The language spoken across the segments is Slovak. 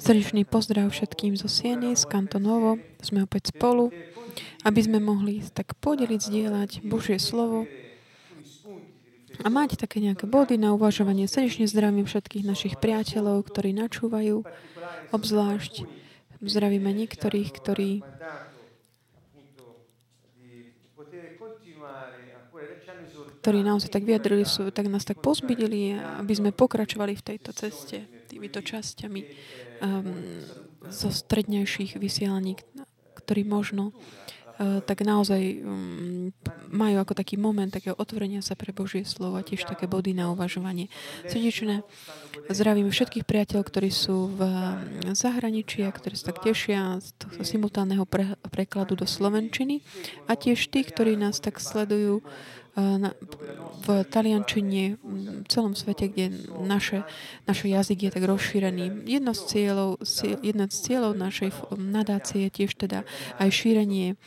Srdečný pozdrav všetkým zo Sieny, z Kantonovo. Sme opäť spolu, aby sme mohli tak podeliť, zdieľať Božie slovo a mať také nejaké body na uvažovanie. Srdečne zdravím všetkých našich priateľov, ktorí načúvajú, obzvlášť zdravíme niektorých, ktorí ktorí naozaj tak vyjadrili, tak nás tak pozbudili, aby sme pokračovali v tejto ceste, týmito časťami um, zo strednejších vysielaní, ktorí možno uh, tak naozaj um, majú ako taký moment takého otvorenia sa pre Božie slovo a tiež také body na uvažovanie. Srdečne zdravím všetkých priateľov, ktorí sú v zahraničí a ktorí sa tak tešia z toho simultánneho pre, prekladu do Slovenčiny a tiež tí, ktorí nás tak sledujú na, v taliančine, v celom svete, kde naše, naše jazyk je tak rozšírený. Jedno z cieľov, jedna z cieľov našej nadácie je tiež teda aj šírenie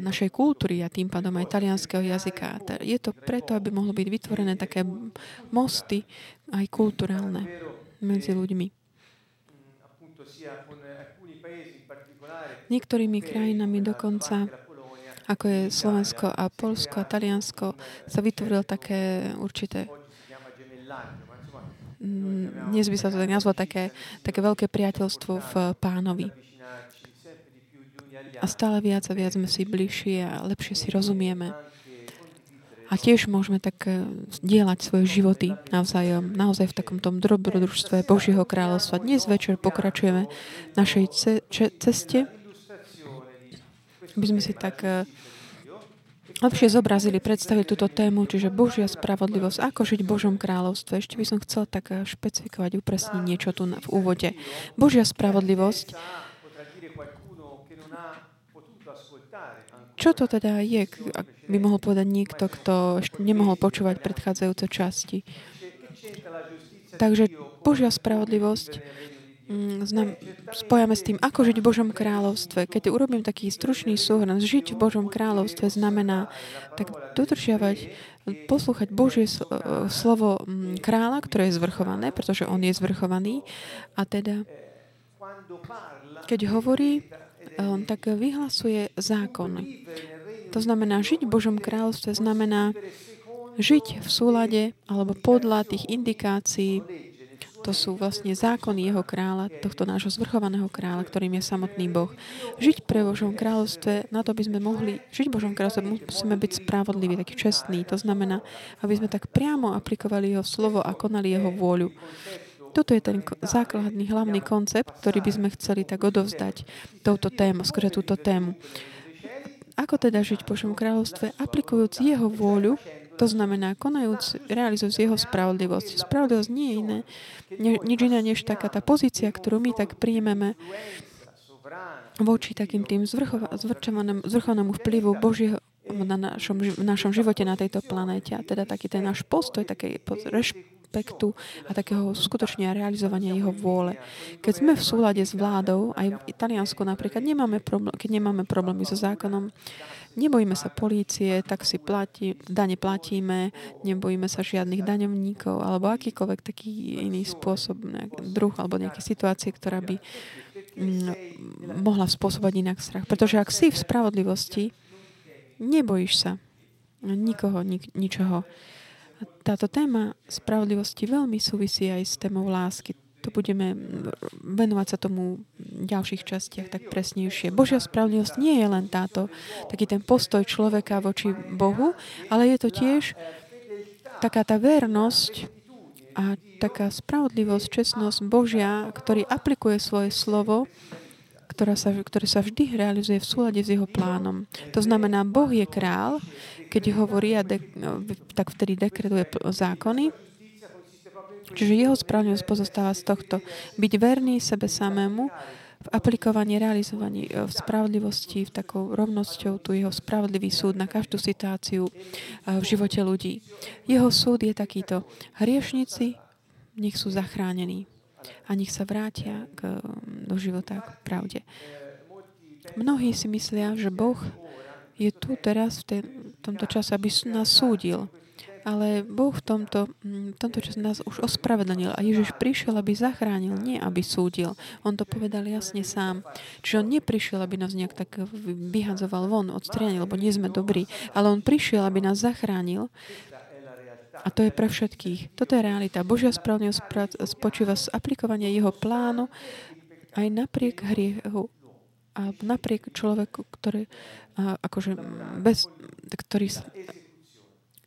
našej kultúry a tým pádom aj talianského jazyka. Je to preto, aby mohlo byť vytvorené také mosty aj kulturálne medzi ľuďmi. Niektorými krajinami dokonca ako je Slovensko a Polsko a Taliansko, sa vytvoril také určité mm, dnes by sa to tak nazvalo také, také veľké priateľstvo v pánovi. A stále viac a viac sme si bližšie a lepšie si rozumieme. A tiež môžeme tak eh, dielať svoje životy navzájom, naozaj v takom tom dobrodružstve Božieho kráľovstva. Dnes večer pokračujeme v našej ceste by sme si tak eh, lepšie zobrazili, predstavili túto tému, čiže Božia spravodlivosť, ako žiť v Božom kráľovstve. Ešte by som chcela tak eh, špecifikovať, upresniť niečo tu v úvode. Božia spravodlivosť, čo to teda je, ak by mohol povedať niekto, kto nemohol počúvať predchádzajúce časti. Takže Božia spravodlivosť znam, spojame s tým, ako žiť v Božom kráľovstve. Keď urobím taký stručný súhrn, žiť v Božom kráľovstve znamená tak dodržiavať, poslúchať Božie slovo mm, kráľa, ktoré je zvrchované, pretože on je zvrchovaný. A teda, keď hovorí, on tak vyhlasuje zákony. To znamená, žiť v Božom kráľovstve znamená žiť v súlade alebo podľa tých indikácií to sú vlastne zákony jeho kráľa, tohto nášho zvrchovaného kráľa, ktorým je samotný Boh. Žiť pre Božom kráľovstve, na to by sme mohli, žiť Božom kráľovstve, musíme byť spravodliví, taký čestní. To znamená, aby sme tak priamo aplikovali jeho slovo a konali jeho vôľu. Toto je ten základný, hlavný koncept, ktorý by sme chceli tak odovzdať touto tému, skôr túto tému. Ako teda žiť v Božom kráľovstve, aplikujúc jeho vôľu to znamená, konajúc, realizujúc jeho spravodlivosť. Spravodlivosť nie je iné, ne, nič iné než taká tá pozícia, ktorú my tak príjmeme voči takým tým zvrchovanému vplyvu Božieho na našom, v našom živote na tejto planéte. A teda taký ten náš postoj, taký rešpektu a takého skutočne realizovania jeho vôle. Keď sme v súlade s vládou, aj v Taliansku napríklad, nemáme problém, keď nemáme problémy so zákonom, Nebojíme sa polície, tak si platí, dane platíme, nebojíme sa žiadnych daňovníkov alebo akýkoľvek taký iný spôsob, druh alebo nejaké situácie, ktorá by mm, mohla spôsobať inak strach. Pretože ak si v spravodlivosti, nebojíš sa nikoho, nik, ničoho. Táto téma spravodlivosti veľmi súvisí aj s témou lásky to budeme venovať sa tomu v ďalších častiach tak presnejšie. Božia spravodlivosť nie je len táto, taký ten postoj človeka voči Bohu, ale je to tiež taká tá vernosť a taká spravodlivosť, čestnosť Božia, ktorý aplikuje svoje slovo, ktorá sa, ktoré sa vždy realizuje v súlade s jeho plánom. To znamená, Boh je král, keď hovorí a de, tak vtedy dekretuje zákony, Čiže jeho správnosť pozostáva z tohto. Byť verný sebe samému v aplikovaní, realizovaní e, v spravodlivosti, v takou rovnosťou, tu jeho spravodlivý súd na každú situáciu e, v živote ľudí. Jeho súd je takýto. Hriešnici nech sú zachránení a nech sa vrátia k, do života k pravde. Mnohí si myslia, že Boh je tu teraz v, te, v tomto čase, aby nás súdil Ale Boh v tomto, mm, v tomto čase nás už ospravedlnil a Ježiš prišiel, aby zachránil, nie aby súdil. On to povedal jasne sám. Čiže on neprišiel, aby nás nejak tak vyhadzoval von, odstrianil, lebo nie sme dobrí, ale on prišiel, aby nás zachránil a to je pre všetkých. Toto je realita. Božia správnosť spočíva z aplikovania jeho plánu aj napriek hriechu a napriek človeku, ktorý, akože bez, ktorý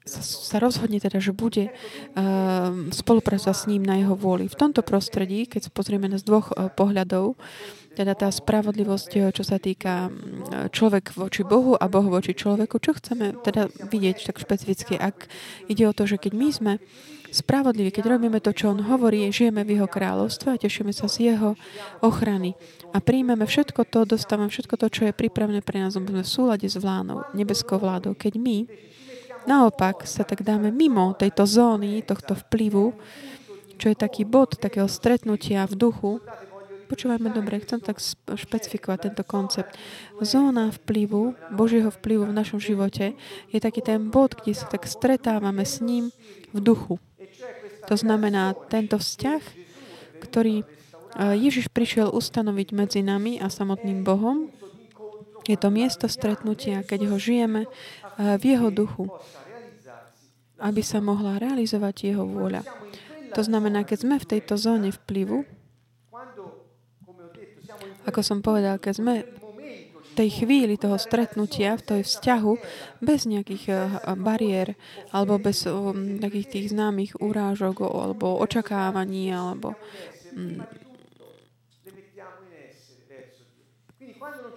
sa, rozhodne teda, že bude uh, spolupracovať s ním na jeho vôli. V tomto prostredí, keď sa pozrieme na z dvoch uh, pohľadov, teda tá spravodlivosť, e, čo sa týka človek voči Bohu a Boh voči človeku, čo chceme teda vidieť tak špecificky, ak ide o to, že keď my sme spravodliví, keď robíme to, čo on hovorí, žijeme v jeho kráľovstve a tešíme sa z jeho ochrany a príjmeme všetko to, dostávame všetko to, čo je pripravené pre nás, sme v súlade s vládou, nebeskou vládou. Keď my naopak sa tak dáme mimo tejto zóny, tohto vplyvu, čo je taký bod takého stretnutia v duchu, počúvajme dobre, chcem tak špecifikovať tento koncept. Zóna vplyvu, Božieho vplyvu v našom živote je taký ten bod, kde sa tak stretávame s ním v duchu. To znamená tento vzťah, ktorý Ježiš prišiel ustanoviť medzi nami a samotným Bohom. Je to miesto stretnutia, keď ho žijeme v jeho duchu, aby sa mohla realizovať jeho vôľa. To znamená, keď sme v tejto zóne vplyvu, ako som povedal, keď sme v tej chvíli toho stretnutia, v tej vzťahu, bez nejakých bariér, alebo bez takých tých známych urážok, alebo očakávaní, alebo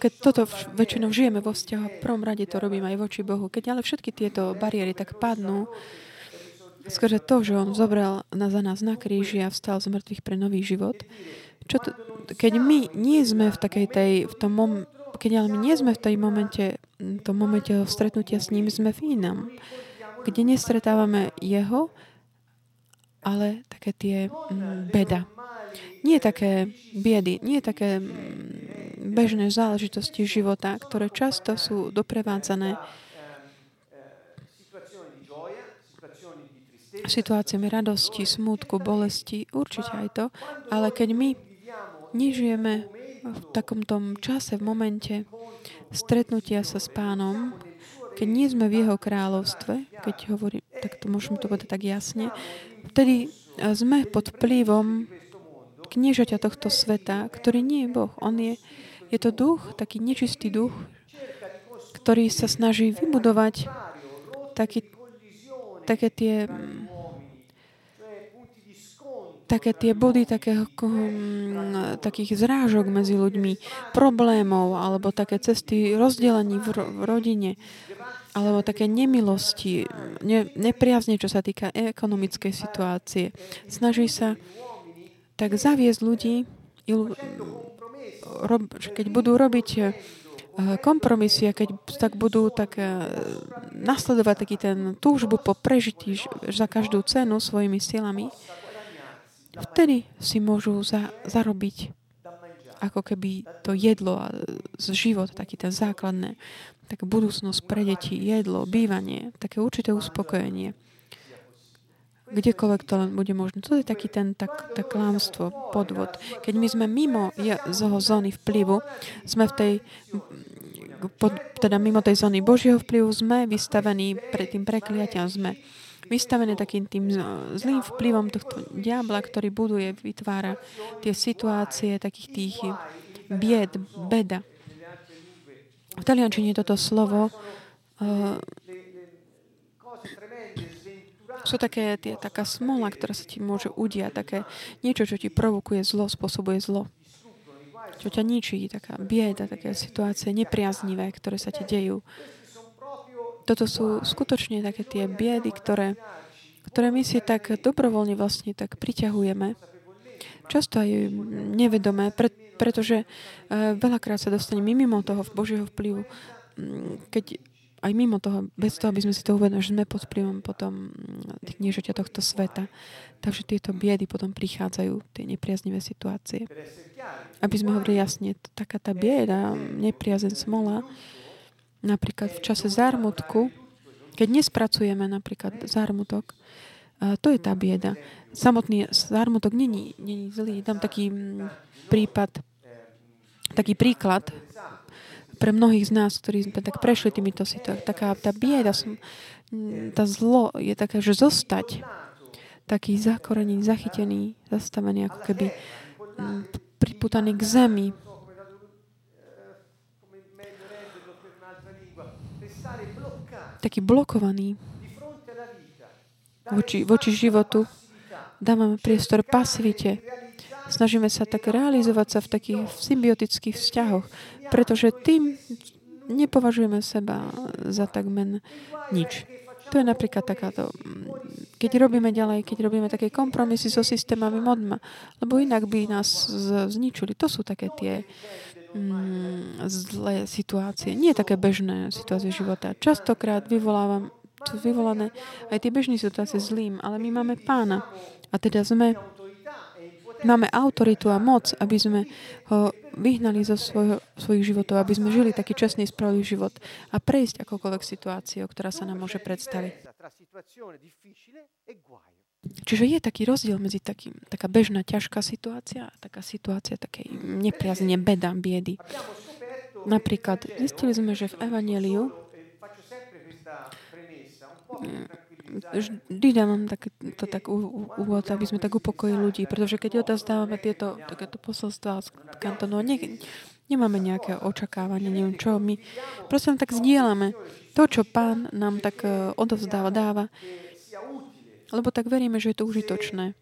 keď toto väčšinou žijeme vo vzťahu, v prvom rade to robíme aj voči Bohu. Keď ale všetky tieto bariéry tak padnú, skôr to, že On zobral na, za nás na kríži a vstal z mŕtvych pre nový život, čo to, keď my nie sme v takej tej, v tom mom, keď ale my nie sme v tej momente, v tom momente stretnutia s ním, sme v inom, kde nestretávame Jeho, ale také tie mm, beda. Nie také biedy, nie také mm, bežné záležitosti života, ktoré často sú doprevádzané situáciami radosti, smútku, bolesti, určite aj to, ale keď my nežijeme v takom tom čase, v momente stretnutia sa s pánom, keď nie sme v jeho kráľovstve, keď hovorím, tak to môžem to povedať tak jasne, vtedy sme pod vplyvom kniežaťa tohto sveta, ktorý nie je Boh. On je je to duch, taký nečistý duch, ktorý sa snaží vybudovať taký, také tie také tie body takého, hm, takých zrážok medzi ľuďmi, problémov, alebo také cesty rozdelení v, ro- v rodine, alebo také nemilosti, ne, nepriazne, čo sa týka ekonomickej situácie. Snaží sa tak zaviesť ľudí, rob, keď budú robiť eh, kompromisy a keď tak budú tak eh, nasledovať taký ten túžbu po prežití za každú cenu svojimi silami, vtedy si môžu za, zarobiť ako keby to jedlo a život, taký ten základné, tak budúcnosť pre deti, jedlo, bývanie, také určité uspokojenie kdekoľvek to len bude možné. To je taký ten tak, tak klámstvo, podvod. Keď my sme mimo jeho zóny vplyvu, sme v tej pod, teda mimo tej zóny Božieho vplyvu sme vystavení pred tým prekliatiam, sme vystavení takým tým zlým vplyvom tohto diabla, ktorý buduje, vytvára tie situácie takých tých bied, beda. V taliančine toto slovo uh, sú také, tie, taká smola, ktorá sa ti môže udiať, také niečo, čo ti provokuje zlo, spôsobuje zlo. Čo ťa ničí, taká bieda, také situácie nepriaznivé, ktoré sa ti dejú. Toto sú skutočne také tie biedy, ktoré, ktoré my si tak dobrovoľne vlastne tak priťahujeme. Často aj nevedomé, pre, pretože uh, veľakrát sa dostaneme mimo toho Božieho vplyvu. Mm, keď aj mimo toho, bez toho, aby sme si to uvedomili, že sme pod vplyvom potom mm, tých kniežaťa tohto sveta. Takže tieto biedy potom prichádzajú, tie nepriaznivé situácie. Aby sme hovorili jasne, taká tá bieda, nepriazen smola, napríklad v čase zármutku, Keď nespracujeme napríklad zármutok, to je tá bieda. Samotný zármutok není, není zlý. Dám taký mm, prípad, taký príklad pre mnohých z nás, ktorí sme tak prešli týmito situáciami. Taká tá bieda, som, tá zlo je taká, že zostať taký zakorený, zachytený, zastavený, ako keby mm, priputaný k zemi, taký blokovaný voči, voči životu. Dávame priestor pasivite. Snažíme sa tak realizovať sa v takých symbiotických vzťahoch, pretože tým nepovažujeme seba za takmen nič. To je napríklad takáto, keď robíme ďalej, keď robíme také kompromisy so systémami modma, lebo inak by nás zničili. To sú také tie mm, zlé situácie. Nie také bežné situácie života. Častokrát vyvolávam, sú vyvolané aj tie bežné situácie zlým, ale my máme pána. A teda sme máme autoritu a moc, aby sme ho vyhnali zo svojho, svojich životov, aby sme žili taký čestný, spravodlivý život a prejsť akokoľvek situáciou, ktorá sa nám môže predstaviť. Čiže je taký rozdiel medzi takým, taká bežná ťažká situácia a taká situácia takej nepriazne, beda, biedy. Napríklad, zistili sme, že v Evangeliu vždy dávam tak, to tak úvod, aby sme tak upokojili ľudí, pretože keď odozdávame tieto takéto posolstvá z kantonu, ne, nemáme nejaké očakávanie, neviem čo, my proste tak zdieľame to, čo pán nám tak e, odovzdáva, dáva, lebo tak veríme, že je to užitočné.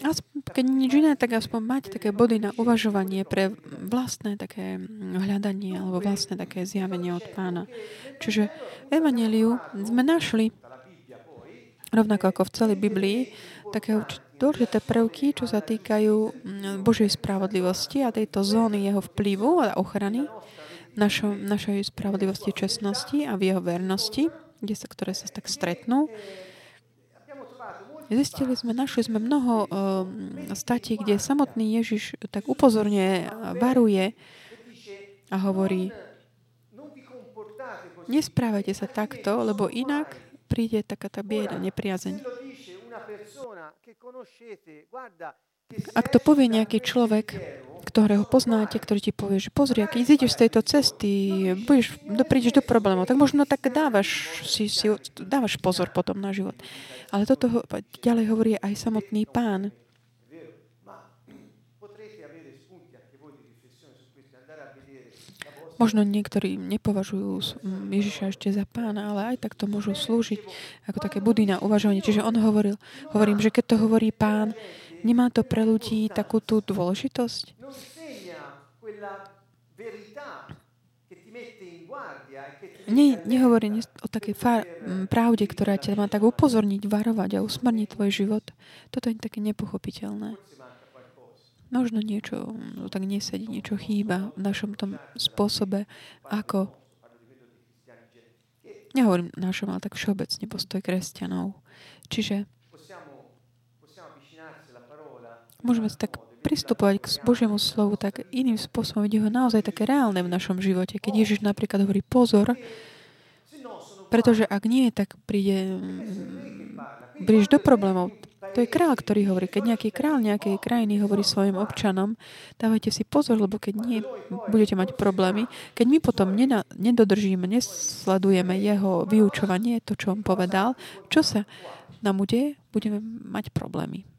Aspoň, keď nič iné, tak aspoň mať také body na uvažovanie pre vlastné také hľadanie alebo vlastné také zjavenie od pána. Čiže v Evangeliu sme našli, rovnako ako v celej Biblii, také dôležité prvky, čo sa týkajú mm, Božej spravodlivosti a tejto zóny jeho vplyvu a ochrany našo, našej spravodlivosti, čestnosti a v jeho vernosti, kde sa, ktoré sa tak stretnú. Zistili sme, našli sme mnoho uh, statí, kde samotný Ježiš tak upozorne varuje a hovorí, nesprávajte sa takto, lebo inak príde taká tá bieda, nepriazeň. Ak to povie nejaký človek, ktorého poznáte, ktorý ti povie, že pozri, ak ideš z tejto cesty, budeš, do, prídeš do problémov, tak možno tak dávaš, si, si, dávaš pozor potom na život. Ale toto ďalej hovorí aj samotný pán. Možno niektorí nepovažujú Ježiša ešte za pána, ale aj tak to môžu slúžiť ako také budy na uvažovanie. Čiže on hovoril, hovorím, že keď to hovorí pán, Nemá to pre ľudí takú tú dôležitosť? Ne, nehovorí o takej pravde, ktorá ťa má tak upozorniť, varovať a usmrniť tvoj život. Toto je také nepochopiteľné. Možno niečo no, tak nesedí, niečo chýba v našom tom spôsobe, ako nehovorím našom, ale tak všeobecne postoj kresťanov. Čiže môžeme tak pristupovať k Božiemu slovu tak iným spôsobom, vidieť ho naozaj také reálne v našom živote. Keď Ježiš napríklad hovorí pozor, pretože ak nie, tak príde, prídeš do problémov. To je král, ktorý hovorí. Keď nejaký král nejakej krajiny hovorí svojim občanom, dávajte si pozor, lebo keď nie, budete mať problémy. Keď my potom nedodržíme, nesledujeme jeho vyučovanie, to, čo on povedal, čo sa nám udeje, budeme mať problémy.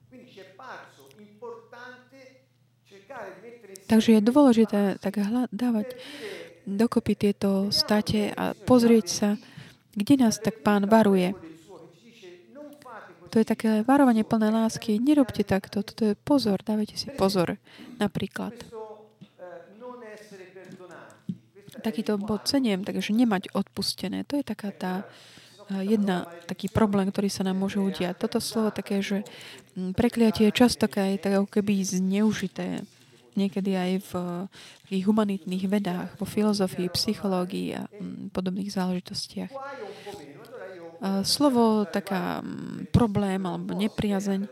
Takže je dôležité tak dávať dokopy tieto state a pozrieť sa, kde nás tak pán varuje. To je také varovanie plné lásky. Nerobte takto, toto je pozor, dávajte si pozor. Napríklad. Takýto bod ceniem, takže nemať odpustené. To je taká tá jedna taký problém, ktorý sa nám môže udiať. Toto slovo také, že prekliatie je častokrát tak ako keby zneužité niekedy aj v tých humanitných vedách, vo filozofii, psychológii a mm, podobných záležitostiach. Slovo taká mm, problém alebo nepriazeň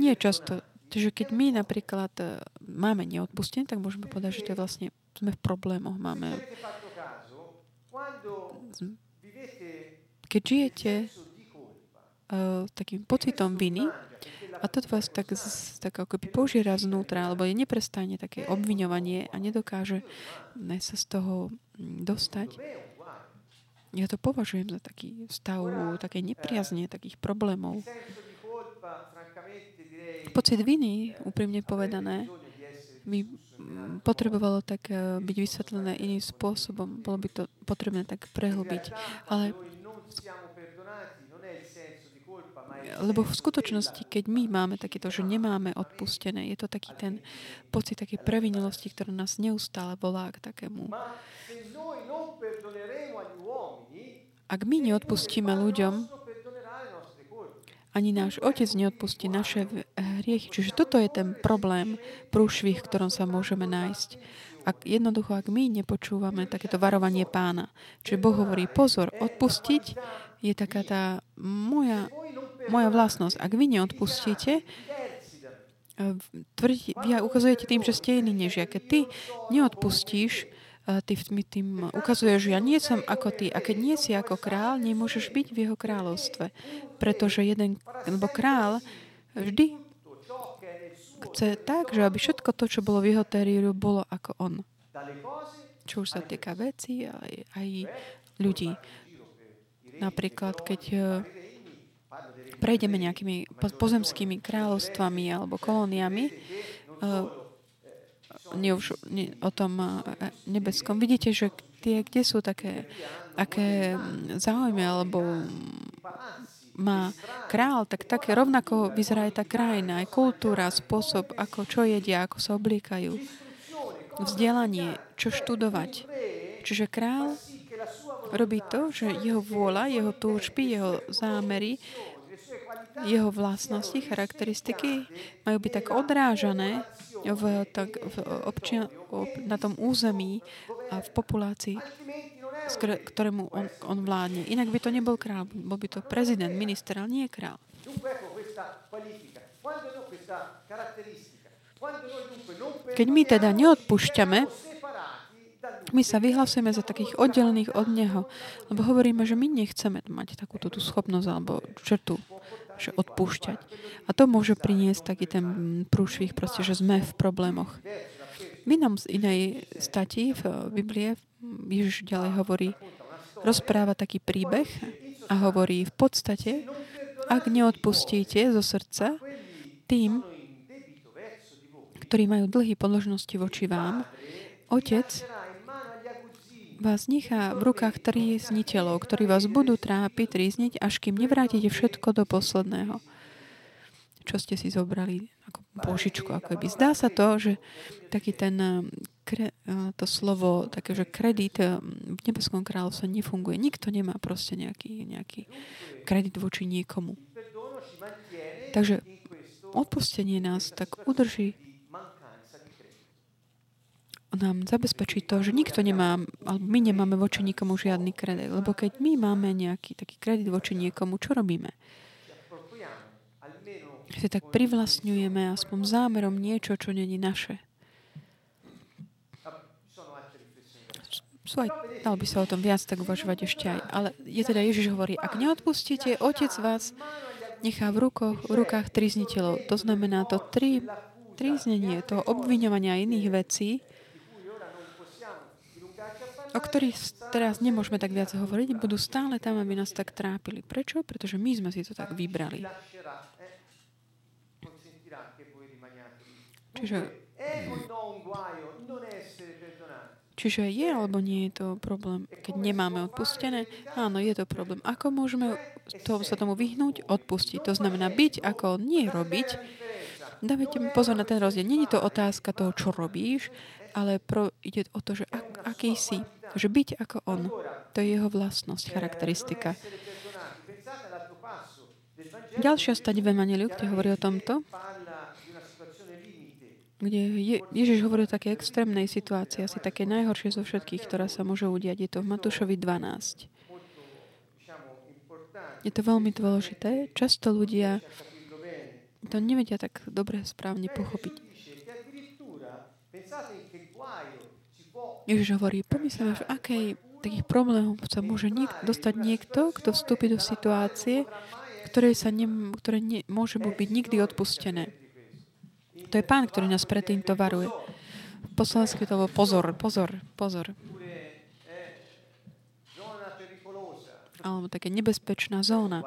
nie často. Takže keď my napríklad e, máme neodpustenie, tak môžeme povedať, že to je vlastne sme v problémoch, máme... Keď žijete uh, takým pocitom viny, a to vás tak, tak ako by požiera znútra, alebo je neprestajne také obviňovanie a nedokáže sa z toho mm, dostať. Ja to považujem za taký stav také nepriazne, takých problémov. Pocit viny, úprimne povedané, by mm, potrebovalo tak eh, byť vysvetlené iným spôsobom. Bolo by to potrebné tak prehlbiť. Ale lebo v skutočnosti, keď my máme takéto, že nemáme odpustené, je to taký ten pocit také previnilosti, ktorý nás neustále volá k takému. Ak my neodpustíme ľuďom, ani náš Otec neodpustí naše hriechy. Čiže toto je ten problém, prúšvih, v ktorom sa môžeme nájsť. Ak jednoducho, ak my nepočúvame takéto varovanie pána, čiže Boh hovorí, pozor, odpustiť je taká tá moja moja vlastnosť. Ak vy neodpustíte, eh, tvrdí, vy ukazujete tým, že ste iní než ja. Keď ty neodpustíš, eh, ty mi tým ukazuješ, že ja nie som ako ty. A keď nie si ako král, nemôžeš byť v jeho kráľovstve. Pretože jeden, lebo král vždy chce tak, že aby všetko to, čo bolo v jeho terióriu, bolo ako on. Čo už sa týka veci, aj, aj ľudí. Napríklad, keď eh, prejdeme nejakými pozemskými kráľovstvami alebo kolóniami, eh, nie už nie, o tom eh, nebeskom, vidíte, že tie, kde sú také aké mm, záujmy alebo má král, tak také rovnako vyzerá aj tá krajina, aj kultúra, spôsob, ako čo jedia, ako sa obliekajú, vzdelanie, čo študovať. Čiže král robí to, že jeho vôľa, jeho túžby, jeho zámery jeho vlastnosti, charakteristiky majú byť tak odrážané v, tak, v občia, na tom území a v populácii, ktorému on, on vládne. Inak by to nebol král, bol by to prezident, minister, ale nie král. Keď my teda neodpúšťame, my sa vyhlasujeme za takých oddelených od Neho, lebo hovoríme, že my nechceme mať takúto tú schopnosť alebo črtu že odpúšťať. A to môže priniesť taký ten prúšvih, proste, že sme v problémoch. V inom z inej stati v Biblie Ježiš ďalej hovorí, rozpráva taký príbeh a hovorí v podstate, ak neodpustíte zo srdca tým, ktorí majú dlhý podložnosti voči vám, Otec vás nechá v rukách trízniteľov, ktorí vás budú trápiť, trízniť, až kým nevrátite všetko do posledného, čo ste si zobrali ako požičku. Ako by. Zdá sa to, že taký ten eh, kre, eh, to slovo, také, že kredit eh, v nebeskom kráľovstve nefunguje. Nikto nemá proste nejaký, nejaký kredit voči niekomu. Takže odpustenie nás tak udrží nám zabezpečí to, že nikto nemá, alebo my nemáme voči nikomu žiadny kredit. Lebo keď my máme nejaký taký kredit voči niekomu, čo robíme? Si tak privlastňujeme aspoň zámerom niečo, čo není naše. Sú aj, dal by sa o tom viac tak uvažovať ešte aj. Ale je teda Ježiš hovorí, ak neodpustíte, Otec vás nechá v, rukoch, v rukách trizniteľov. To znamená to tri, triznenie, to obviňovania iných vecí, o ktorých teraz nemôžeme tak viac hovoriť, budú stále tam, aby nás tak trápili. Prečo? Pretože my sme si to tak vybrali. Čiže, čiže je alebo nie je to problém, keď nemáme odpustené? Áno, je to problém. Ako môžeme to, sa tomu vyhnúť? Odpustiť. To znamená byť ako nie robiť. Dávajte pozor na ten rozdiel. Není to otázka toho, čo robíš, ale pro, ide o to, že ak, aký si. Že byť ako on, to je jeho vlastnosť, charakteristika. Ďalšia stať v Evaneliu, kde hovorí o tomto, kde je, Ježiš hovorí o také extrémnej situácii, asi také najhoršie zo všetkých, ktorá sa môže udiať. Je to v Matúšovi 12. Je to veľmi dôležité. Často ľudia to nevedia tak dobre správne pochopiť. Ježiš hovorí, pomyslíme, že akej takých problémov sa môže niek- dostať niekto, kto vstúpi do situácie, ktoré, sa ne, ktoré ne, môže byť nikdy odpustené. To je pán, ktorý nás pred týmto varuje. Po slovensky to pozor, pozor, pozor. Alebo také nebezpečná zóna.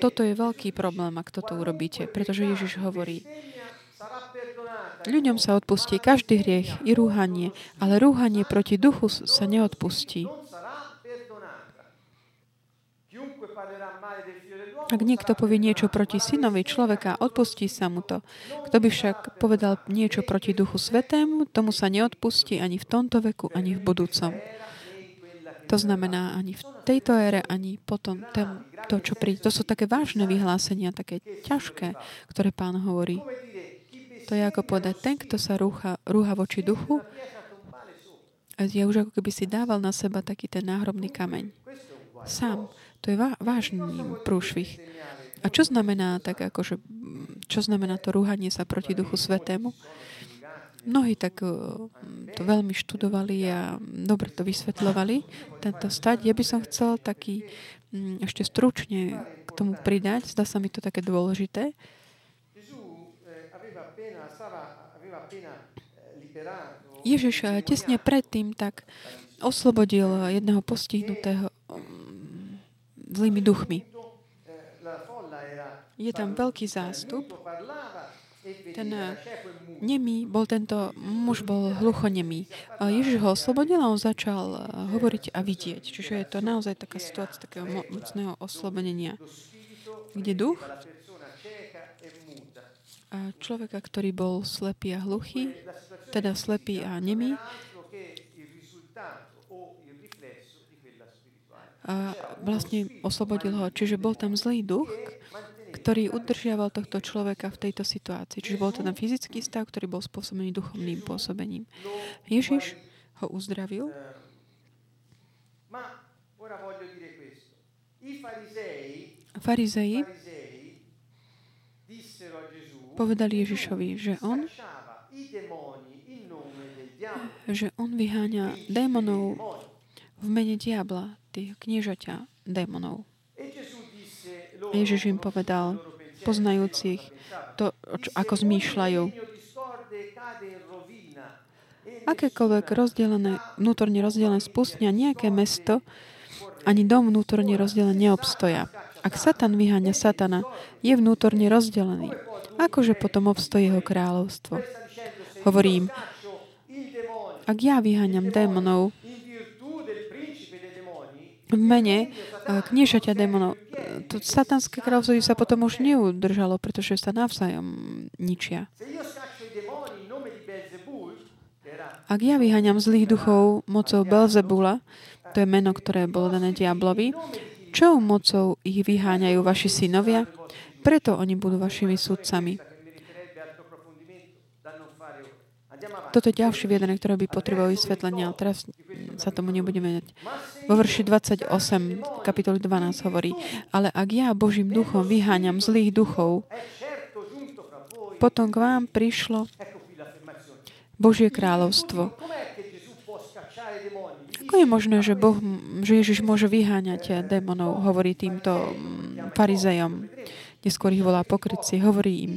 Toto je veľký problém, ak toto urobíte, pretože Ježiš hovorí, ľuďom sa odpustí každý hriech i rúhanie, ale rúhanie proti duchu sa neodpustí. Ak niekto povie niečo proti synovi človeka, odpustí sa mu to. Kto by však povedal niečo proti Duchu Svetému, tomu sa neodpustí ani v tomto veku, ani v budúcom. To znamená ani v tejto ére, ani potom ten, to, čo príde. To sú také vážne vyhlásenia, také ťažké, ktoré pán hovorí. To je ako povedať, ten, kto sa rúha, rúha voči duchu, je už ako keby si dával na seba taký ten náhrobný kameň. Sám. To je vážny prúšvih. A čo znamená tak akože, čo znamená to rúhanie sa proti Duchu Svetému? Mnohí tak to veľmi študovali a dobre to vysvetľovali, tento stať. Ja by som chcel taký ešte stručne k tomu pridať, zdá sa mi to také dôležité. Ježiš eh, tesne predtým tak oslobodil jedného postihnutého zlými duchmi. Je tam veľký zástup. Ten eh, nemý bol tento muž bol hluchonemý. Ježiš ho oslobodil a on začal eh, hovoriť a vidieť. Čiže je to naozaj taká situácia takého mocného oslobodenia. Kde duch človeka, ktorý bol slepý a hluchý, teda slepý a nemý, a vlastne oslobodil ho. Čiže bol tam zlý duch, ktorý udržiaval tohto človeka v tejto situácii. Čiže bol to ten fyzický stav, ktorý bol spôsobený duchovným pôsobením. Ježiš ho uzdravil. Farizei povedali Ježišovi, že on že on vyháňa démonov v mene diabla, tých kniežaťa démonov. Ježiš im povedal, poznajúcich to, ako zmýšľajú. Akékoľvek rozdelené, vnútorne rozdelené spustnia nejaké mesto, ani dom vnútorne rozdelený neobstoja. Ak Satan vyháňa Satana, je vnútorne rozdelený. Akože potom obstojí jeho kráľovstvo? Hovorím, ak ja vyháňam démonov, v mene eh, kniežaťa démonov. To satanské kráľovstvo sa potom už neudržalo, pretože sa navzájom ničia. Ak ja vyháňam zlých duchov mocou Belzebula, to je meno, ktoré bolo dané diablovi, čo mocou ich vyháňajú vaši synovia? Preto oni budú vašimi sudcami. Toto je ďalšie vyjadrenie, ktoré by potrebovalo vysvetlenie, ale teraz sa tomu nebudeme vedieť. Vo verši 28, kapitoly 12 hovorí, ale ak ja Božím duchom vyháňam zlých duchov, potom k vám prišlo Božie kráľovstvo. Ako je možné, že, boh, že Ježiš môže vyháňať démonov, hovorí týmto farizejom. Neskôr ich volá pokrytci. Hovorí im,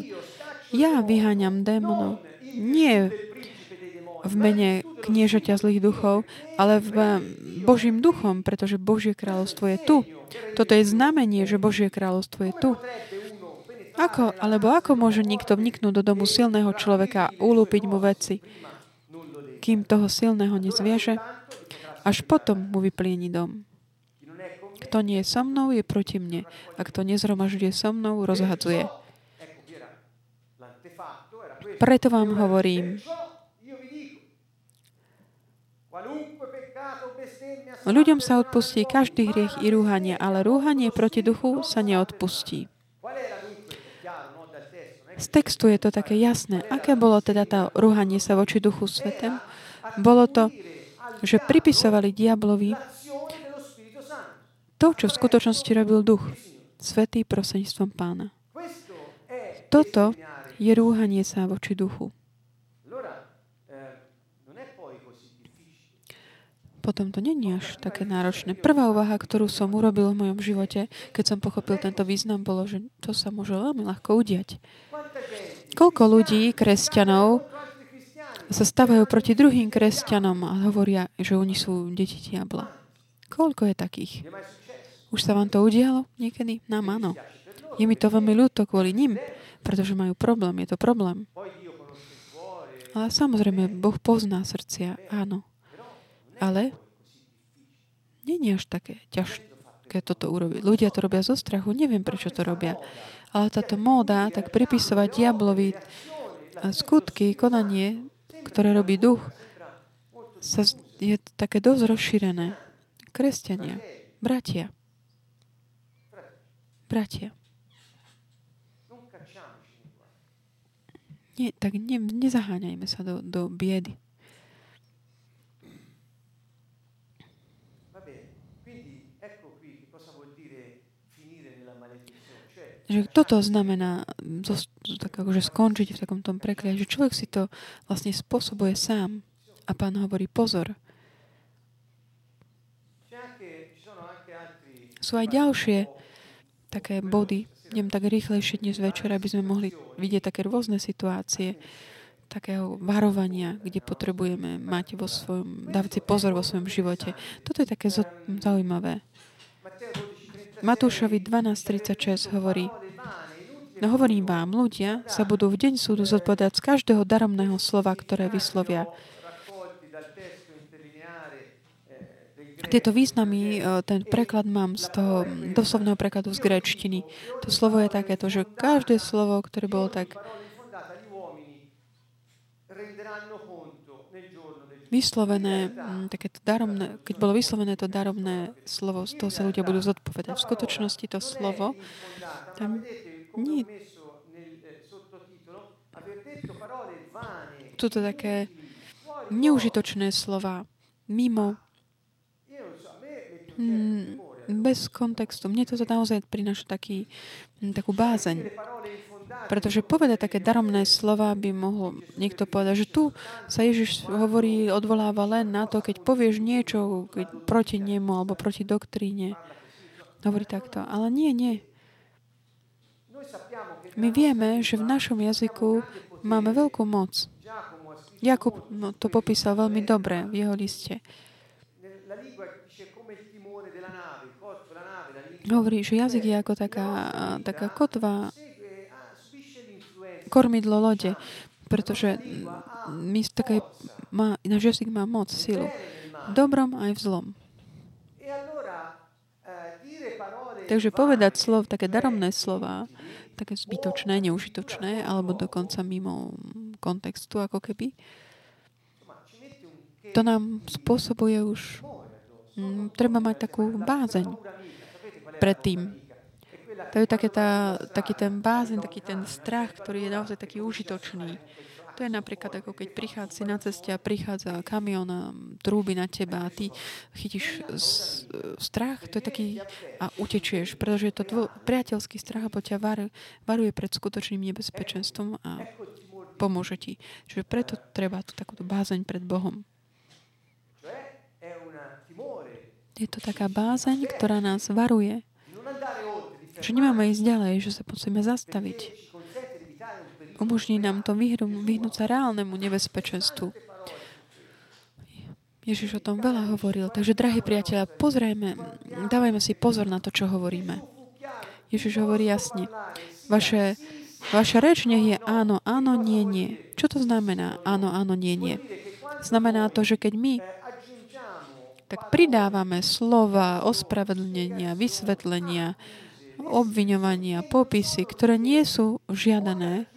ja vyháňam démonov. Nie v mene kniežaťa zlých duchov, ale v Božím duchom, pretože Božie kráľovstvo je tu. Toto je znamenie, že Božie kráľovstvo je tu. Ako, alebo ako môže nikto vniknúť do domu silného človeka a ulúpiť mu veci, kým toho silného nezvieže? Až potom mu vyplieni dom. Kto nie je so mnou, je proti mne. A kto nezhromažďuje so mnou, rozhadzuje. Preto vám hovorím, Ľuďom sa odpustí každý hriech i rúhanie, ale rúhanie proti duchu sa neodpustí. Z textu je to také jasné. Aké bolo teda to rúhanie sa voči duchu svetem? Bolo to, že pripisovali diablovi to, čo v skutočnosti robil duch. Svetý prosenstvom pána. Toto je rúhanie sa voči duchu. potom to není až také náročné. Prvá úvaha, ktorú som urobil v mojom živote, keď som pochopil tento význam, bolo, že to sa môže veľmi ľahko udiať. Koľko ľudí, kresťanov, sa stavajú proti druhým kresťanom a hovoria, že oni sú deti diabla. Koľko je takých? Už sa vám to udialo niekedy? Nám áno. Je mi to veľmi ľúto kvôli nim, pretože majú problém. Je to problém. Ale samozrejme, Boh pozná srdcia, áno. Ale nie je až také ťažké toto urobiť. Ľudia to robia zo strachu, neviem prečo to robia. Ale táto móda, tak pripisovať diablovi skutky, konanie, ktoré robí duch, sa, je také dosť rozšírené. Kresťania, bratia, bratia. Nie, tak ne, nezaháňajme sa do, do biedy. že toto znamená zo, tak akože skončiť v takom tom prekliaži, že človek si to vlastne spôsobuje sám. A pán hovorí, pozor. Sú aj ďalšie také body, idem tak rýchlejšie dnes večer, aby sme mohli vidieť také rôzne situácie, takého varovania, kde potrebujeme mať vo svojom, dávať si pozor vo svojom živote. Toto je také zaujímavé. Matúšovi 12.36 hovorí, No hovorím vám, ľudia sa budú v deň súdu zodpovedať z každého daromného slova, ktoré vyslovia. Tieto významy, e, ten preklad mám z toho doslovného prekladu z gréčtiny. To slovo je takéto, že každé slovo, ktoré bolo tak vyslovené, takéto daromné, keď bolo vyslovené to daromné slovo, z toho sa ľudia budú zodpovedať. V skutočnosti to slovo, tam nie, sú také neužitočné slova, mimo, bez kontextu. Mne to naozaj prináša taký, takú bázeň. Pretože povedať také daromné slova by mohol niekto povedať, že tu sa Ježiš hovorí, odvoláva len na to, keď povieš niečo keď proti nemu alebo proti doktríne. Hovorí takto. Ale nie, nie. My vieme, že v našom jazyku máme veľkú moc. Jakub to popísal veľmi dobre v jeho liste. Hovorí, že jazyk je ako taká, taká kotva, kormidlo lode, pretože my také, má, náš jazyk má moc, silu. V dobrom aj v zlom. Takže povedať slov, také daromné slova, také zbytočné, neužitočné, alebo dokonca mimo kontextu, ako keby, to nám spôsobuje už, mm, treba mať takú bázeň predtým. To je také tá, taký ten bázen, taký ten strach, ktorý je naozaj taký užitočný. To je napríklad ako keď prichádza na ceste a prichádza kamión a trúby na teba a ty chytíš strach, to je taký a utečieš, pretože je to tvoj priateľský strach, a ťa var, varuje pred skutočným nebezpečenstvom a pomôže ti. Čiže preto treba tú takúto bázeň pred Bohom. Je to taká bázeň, ktorá nás varuje že nemáme ísť ďalej, že sa musíme zastaviť. Umožní nám to vyhnúť sa reálnemu nebezpečenstvu. Ježiš o tom veľa hovoril. Takže, drahí priatelia, pozrejme, dávajme si pozor na to, čo hovoríme. Ježiš hovorí jasne. Vaše, vaša reč nech je áno, áno, nie, nie. Čo to znamená áno, áno, nie, nie? Znamená to, že keď my tak pridávame slova, ospravedlnenia, vysvetlenia, obviňovania, popisy, ktoré nie sú žiadané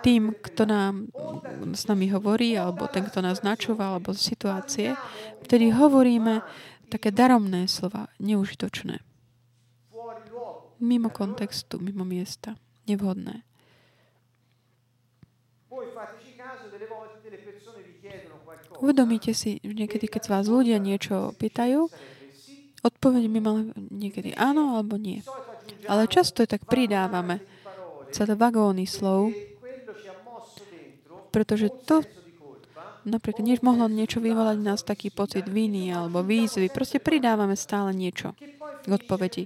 tým, kto nám s nami hovorí, alebo ten, kto nás načúva, alebo situácie, vtedy hovoríme také daromné slova, neužitočné. Mimo kontextu, mimo miesta. Nevhodné. Uvedomíte si, niekedy, keď vás ľudia niečo pýtajú, Odpoveď mi mala niekedy áno alebo nie. Ale často tak pridávame celé vagóny slov, pretože to, napríklad než mohlo niečo vyvolať nás taký pocit viny alebo výzvy. Proste pridávame stále niečo k odpovedi.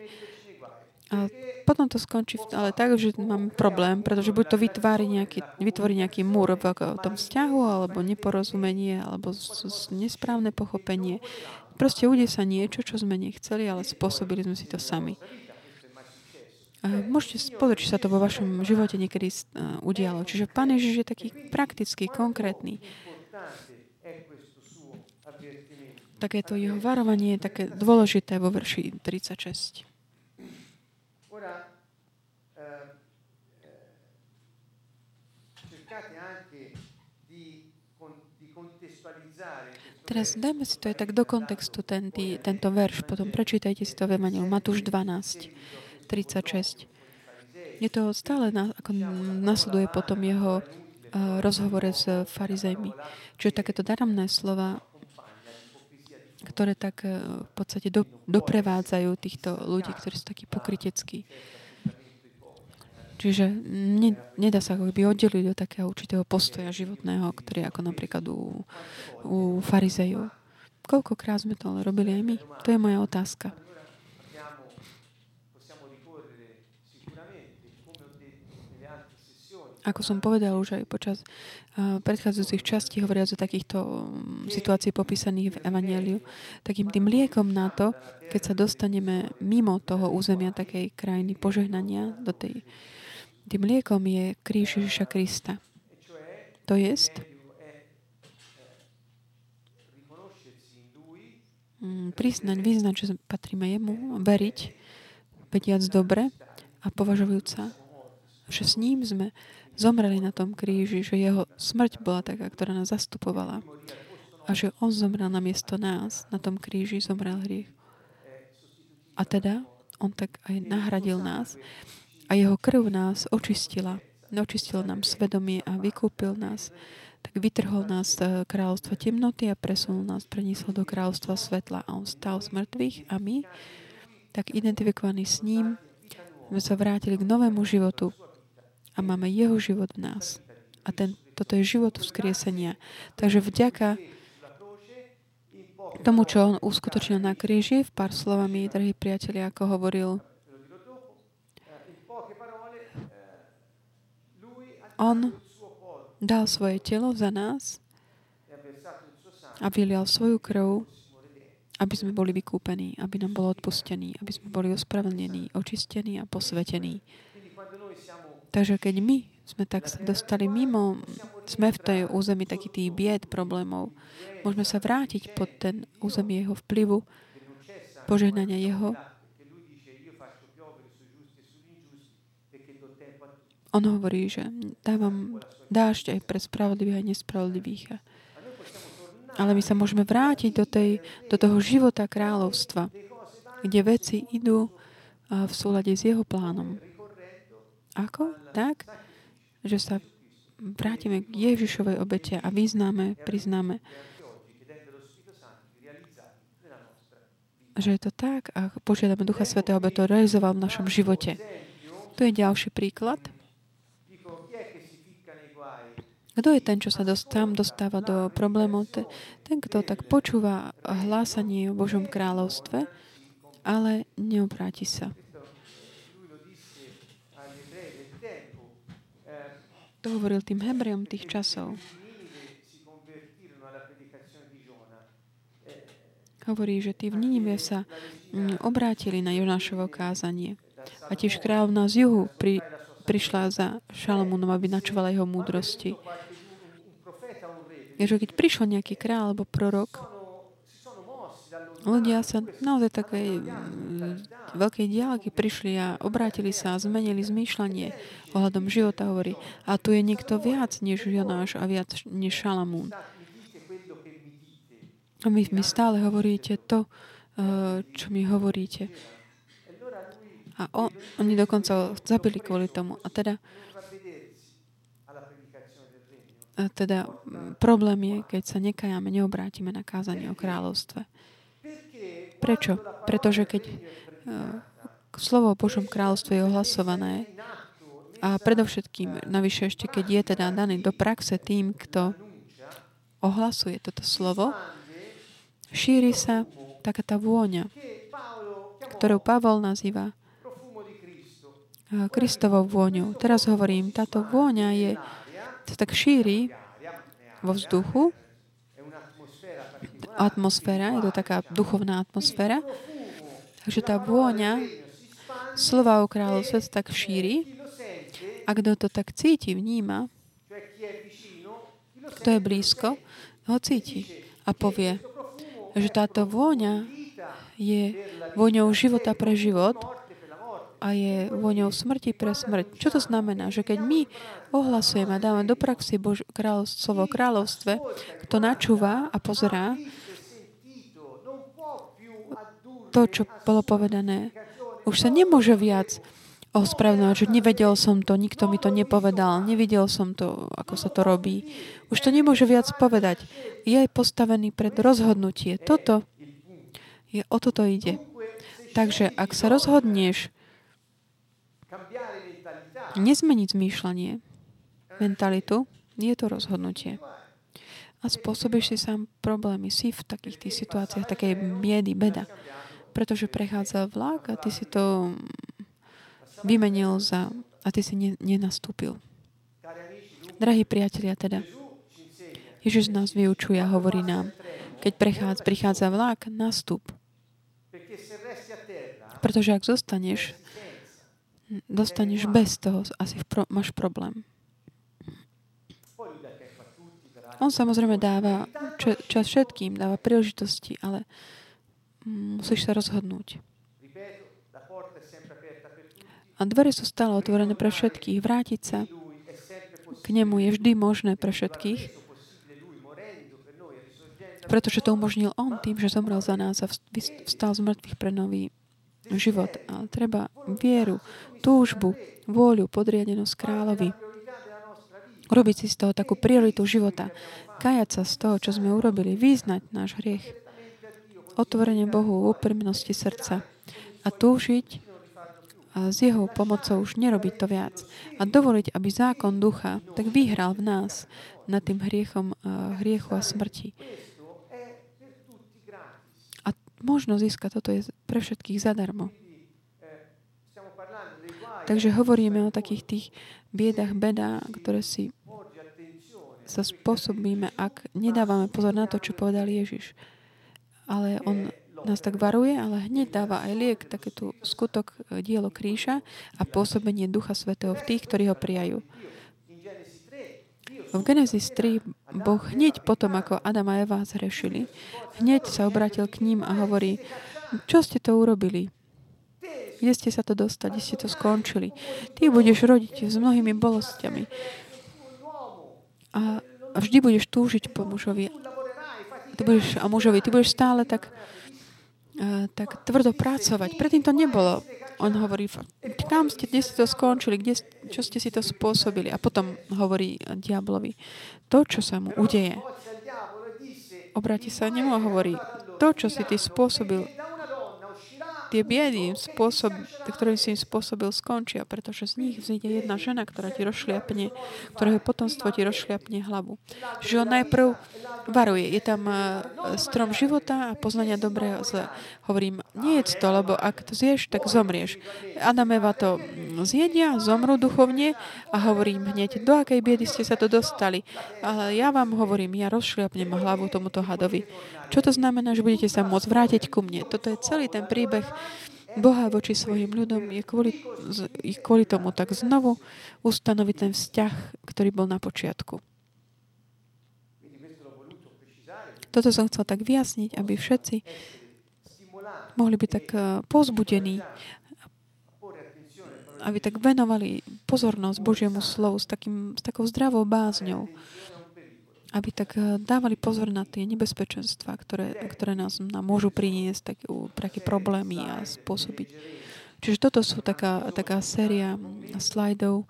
A potom to skončí ale tak, že mám problém, pretože buď to vytvorí nejaký, vytvorí nejaký múr v tom vzťahu, alebo neporozumenie, alebo nesprávne pochopenie. Proste ude sa niečo, čo sme nechceli, ale spôsobili sme si to sami. Môžete pozrieť, či sa to vo vašom živote niekedy udialo. Čiže Pán Ježiš je taký praktický, konkrétny. Takéto jeho varovanie je také dôležité vo verši 36. Teraz dajme si to aj tak do kontextu, ten, tý, tento verš, potom prečítajte si to v Evangeliu, Matúš 12, 36. Je to stále, na, ako nasleduje potom jeho uh, rozhovore s farizejmi. Čiže takéto daramné slova, ktoré tak uh, v podstate do, doprevádzajú týchto ľudí, ktorí sú takí pokryteckí. Čiže ne, nedá sa ako by oddeliť do takého určitého postoja životného, ktorý ako napríklad u, u farizejov. Koľkokrát sme to ale robili aj my? To je moja otázka. Ako som povedal už aj počas predchádzajúcich častí, hovoriac o takýchto um, situácií popísaných v Evangeliu, takým tým liekom na to, keď sa dostaneme mimo toho územia takej krajiny požehnania do tej tým liekom je kríž Ježiša Krista. To jest mm, priznať, vyznať, že patríme jemu, veriť, vediac dobre a považujúca, že s ním sme zomreli na tom kríži, že jeho smrť bola taká, ktorá nás zastupovala a že on zomrel na miesto nás, na tom kríži zomrel hriech. A teda on tak aj nahradil nás a jeho krv nás očistila. Očistil nám svedomie a vykúpil nás. Tak vytrhol nás z kráľovstva temnoty a presunul nás, preniesol do kráľovstva svetla. A on stal z mŕtvych a my, tak identifikovaní s ním, sme sa vrátili k novému životu a máme jeho život v nás. A ten, toto je život vzkriesenia. Takže vďaka tomu, čo on uskutočnil na kríži, v pár slovami, drahí priatelia, ako hovoril On dal svoje telo za nás a vylial svoju krv, aby sme boli vykúpení, aby nám bolo odpustený, aby sme boli ospravedlnení, očistení a posvetení. Takže keď my sme tak dostali mimo, sme v tej území taký tých bied, problémov, môžeme sa vrátiť pod ten územie jeho vplyvu, požehnania jeho On hovorí, že dávam dážď aj pre spravodlivých a nespravodlivých. Ale my sa môžeme vrátiť do, tej, do toho života kráľovstva, kde veci idú v súlade s jeho plánom. Ako? Tak, že sa vrátime k Ježišovej obete a vyznáme, priznáme, že je to tak a požiadame Ducha Svetého, aby to realizoval v našom živote. To je ďalší príklad. Kto je ten, čo sa tam dostáva do problémov? Ten, kto tak počúva hlásanie o Božom kráľovstve, ale neobráti sa. To hovoril tým Hebrejom tých časov. Hovorí, že tí v Ninive sa mm, obrátili na Jonášovo kázanie. A tiež kráľovná z juhu pri, prišla za Šalamúnom, aby načovala jeho múdrosti. Že keď prišiel nejaký kráľ alebo prorok, ľudia sa naozaj takej mm, veľkej diálky prišli a obrátili sa a zmenili zmýšľanie ohľadom života, hovorí. A tu je niekto viac než Jonáš a viac než Šalamún. A my, my stále hovoríte to, eh, čo mi hovoríte. A on, oni dokonca zabili kvôli tomu. A teda, a teda problém je, keď sa nekajáme, neobrátime na kázanie o kráľovstve. Prečo? Pretože keď uh, slovo o Božom kráľovstve je ohlasované a predovšetkým, navyše ešte, keď je teda daný do praxe tým, kto ohlasuje toto slovo, šíri sa taká tá vôňa, ktorú Pavol nazýva Kristovou vôňou. Teraz hovorím, táto vôňa je, sa tak šíri vo vzduchu, atmosféra, je to taká duchovná atmosféra, takže tá vôňa slova o kráľovstve sa tak šíri. A kto to tak cíti, vníma, kto je blízko, ho cíti a povie, že táto vôňa je vôňou života pre život a je vôňou smrti pre smrť. Čo to znamená? Že keď my ohlasujeme a dávame do praxi Bož- kráľovstvo, kráľovstve, kto načúva a pozerá, to, čo bolo povedané, už sa nemôže viac ospravedlňovať, že nevedel som to, nikto mi to nepovedal, nevidel som to, ako sa to robí. Už to nemôže viac povedať. Je postavený pred rozhodnutie. Toto je, o toto ide. Takže ak sa rozhodneš nezmeniť zmýšľanie, mentalitu, je to rozhodnutie. A spôsobíš si sám problémy. Si v takých tých situáciách takej biedy, beda. Pretože prechádza vlak a ty si to vymenil za... a ty si ne, nenastúpil. Drahí priatelia, teda, Ježiš nás vyučuje a hovorí nám, keď prechádza, prichádza vlak, nastup. Pretože ak zostaneš, dostaneš bez toho, asi pro, máš problém. On samozrejme dáva čas všetkým, dáva príležitosti, ale musíš sa rozhodnúť. A dvere sú stále otvorené pre všetkých. Vrátiť sa k nemu je vždy možné pre všetkých, pretože to umožnil on tým, že zomrel za nás a vstal z mŕtvych pre nový život. Ale treba vieru, túžbu, vôľu, podriadenosť kráľovi. Robiť si z toho takú prioritu života. Kajať sa z toho, čo sme urobili. Význať náš hriech. Otvorenie Bohu, úprimnosti srdca. A túžiť a s jeho pomocou už nerobiť to viac. A dovoliť, aby zákon ducha tak vyhral v nás nad tým hriechom, hriechu a smrti. Možno získať toto je pre všetkých zadarmo. Takže hovoríme o takých tých biedach, bedách, ktoré si sa spôsobíme, ak nedávame pozor na to, čo povedal Ježiš. Ale on nás tak varuje, ale hneď dáva aj liek, takéto skutok e, dielo kríža a pôsobenie Ducha Svetého v tých, ktorí ho prijajú. V Genesis 3 Boh hneď potom, ako Adam a Eva zhrešili, hneď sa obratil k ním a hovorí, čo ste to urobili? Kde ste sa to dostali? Kde ste to skončili? Ty budeš rodiť s mnohými bolestiami. A vždy budeš túžiť po mužovi. Ty budeš, a mužovi, ty budeš stále tak tak tvrdo pracovať. Predtým to nebolo. On hovorí, kam ste, kde ste to skončili, kde, čo ste si to spôsobili. A potom hovorí diablovi, to, čo sa mu udeje. Obráti sa nemu a hovorí, to, čo si ty spôsobil, tie biedy, spôsob, ktorý si im spôsobil, skončia, pretože z nich vzíde jedna žena, ktorá ti rozšliapne, ktorého potomstvo ti rozšliapne hlavu. Že on najprv varuje. Je tam eh, strom života a poznania dobrého. Hovorím, nie je to, lebo ak to zješ, tak zomrieš. Adam Eva to zjedia, zomrú duchovne a hovorím hneď, do akej biedy ste sa to dostali. Ale ja vám hovorím, ja rozšliapnem hlavu tomuto hadovi. Čo to znamená, že budete sa môcť vrátiť ku mne? Toto je celý ten príbeh Boha voči svojim ľudom je kvôli, kvôli tomu tak znovu ustanoviť ten vzťah, ktorý bol na počiatku. Toto som chcel tak vyjasniť, aby všetci mohli byť tak eh, pozbudení, aby tak venovali pozornosť Božiemu slovu s, takým, s takou zdravou bázňou aby tak eh, dávali pozor na tie nebezpečenstva, ktoré, ktoré nás nám môžu priniesť tak, také problémy a spôsobiť. Čiže toto sú taká, taká séria slajdov,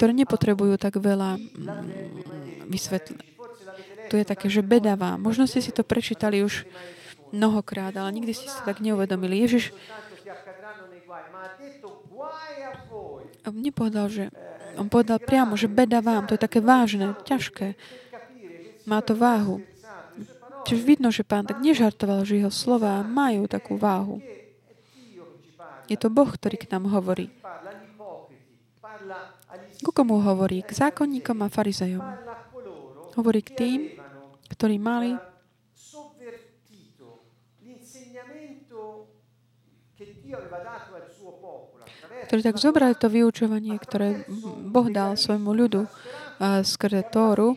ktoré nepotrebujú tak veľa mm, vysvetliť. Tu je také, že bedavá. Možno ste si to prečítali už mnohokrát, ale nikdy ste si tak neuvedomili. Ježiš nepovedal, že on povedal priamo, že beda vám, to je také vážne, ťažké. Má to váhu. Čiže vidno, že pán tak nežartoval, že jeho slova majú takú váhu. Je to Boh, ktorý k nám hovorí. Ku komu hovorí? K zákonníkom a farizejom. Hovorí k tým, ktorí mali ktorí tak zobrali to vyučovanie, ktoré Boh dal svojmu ľudu skrze Tóru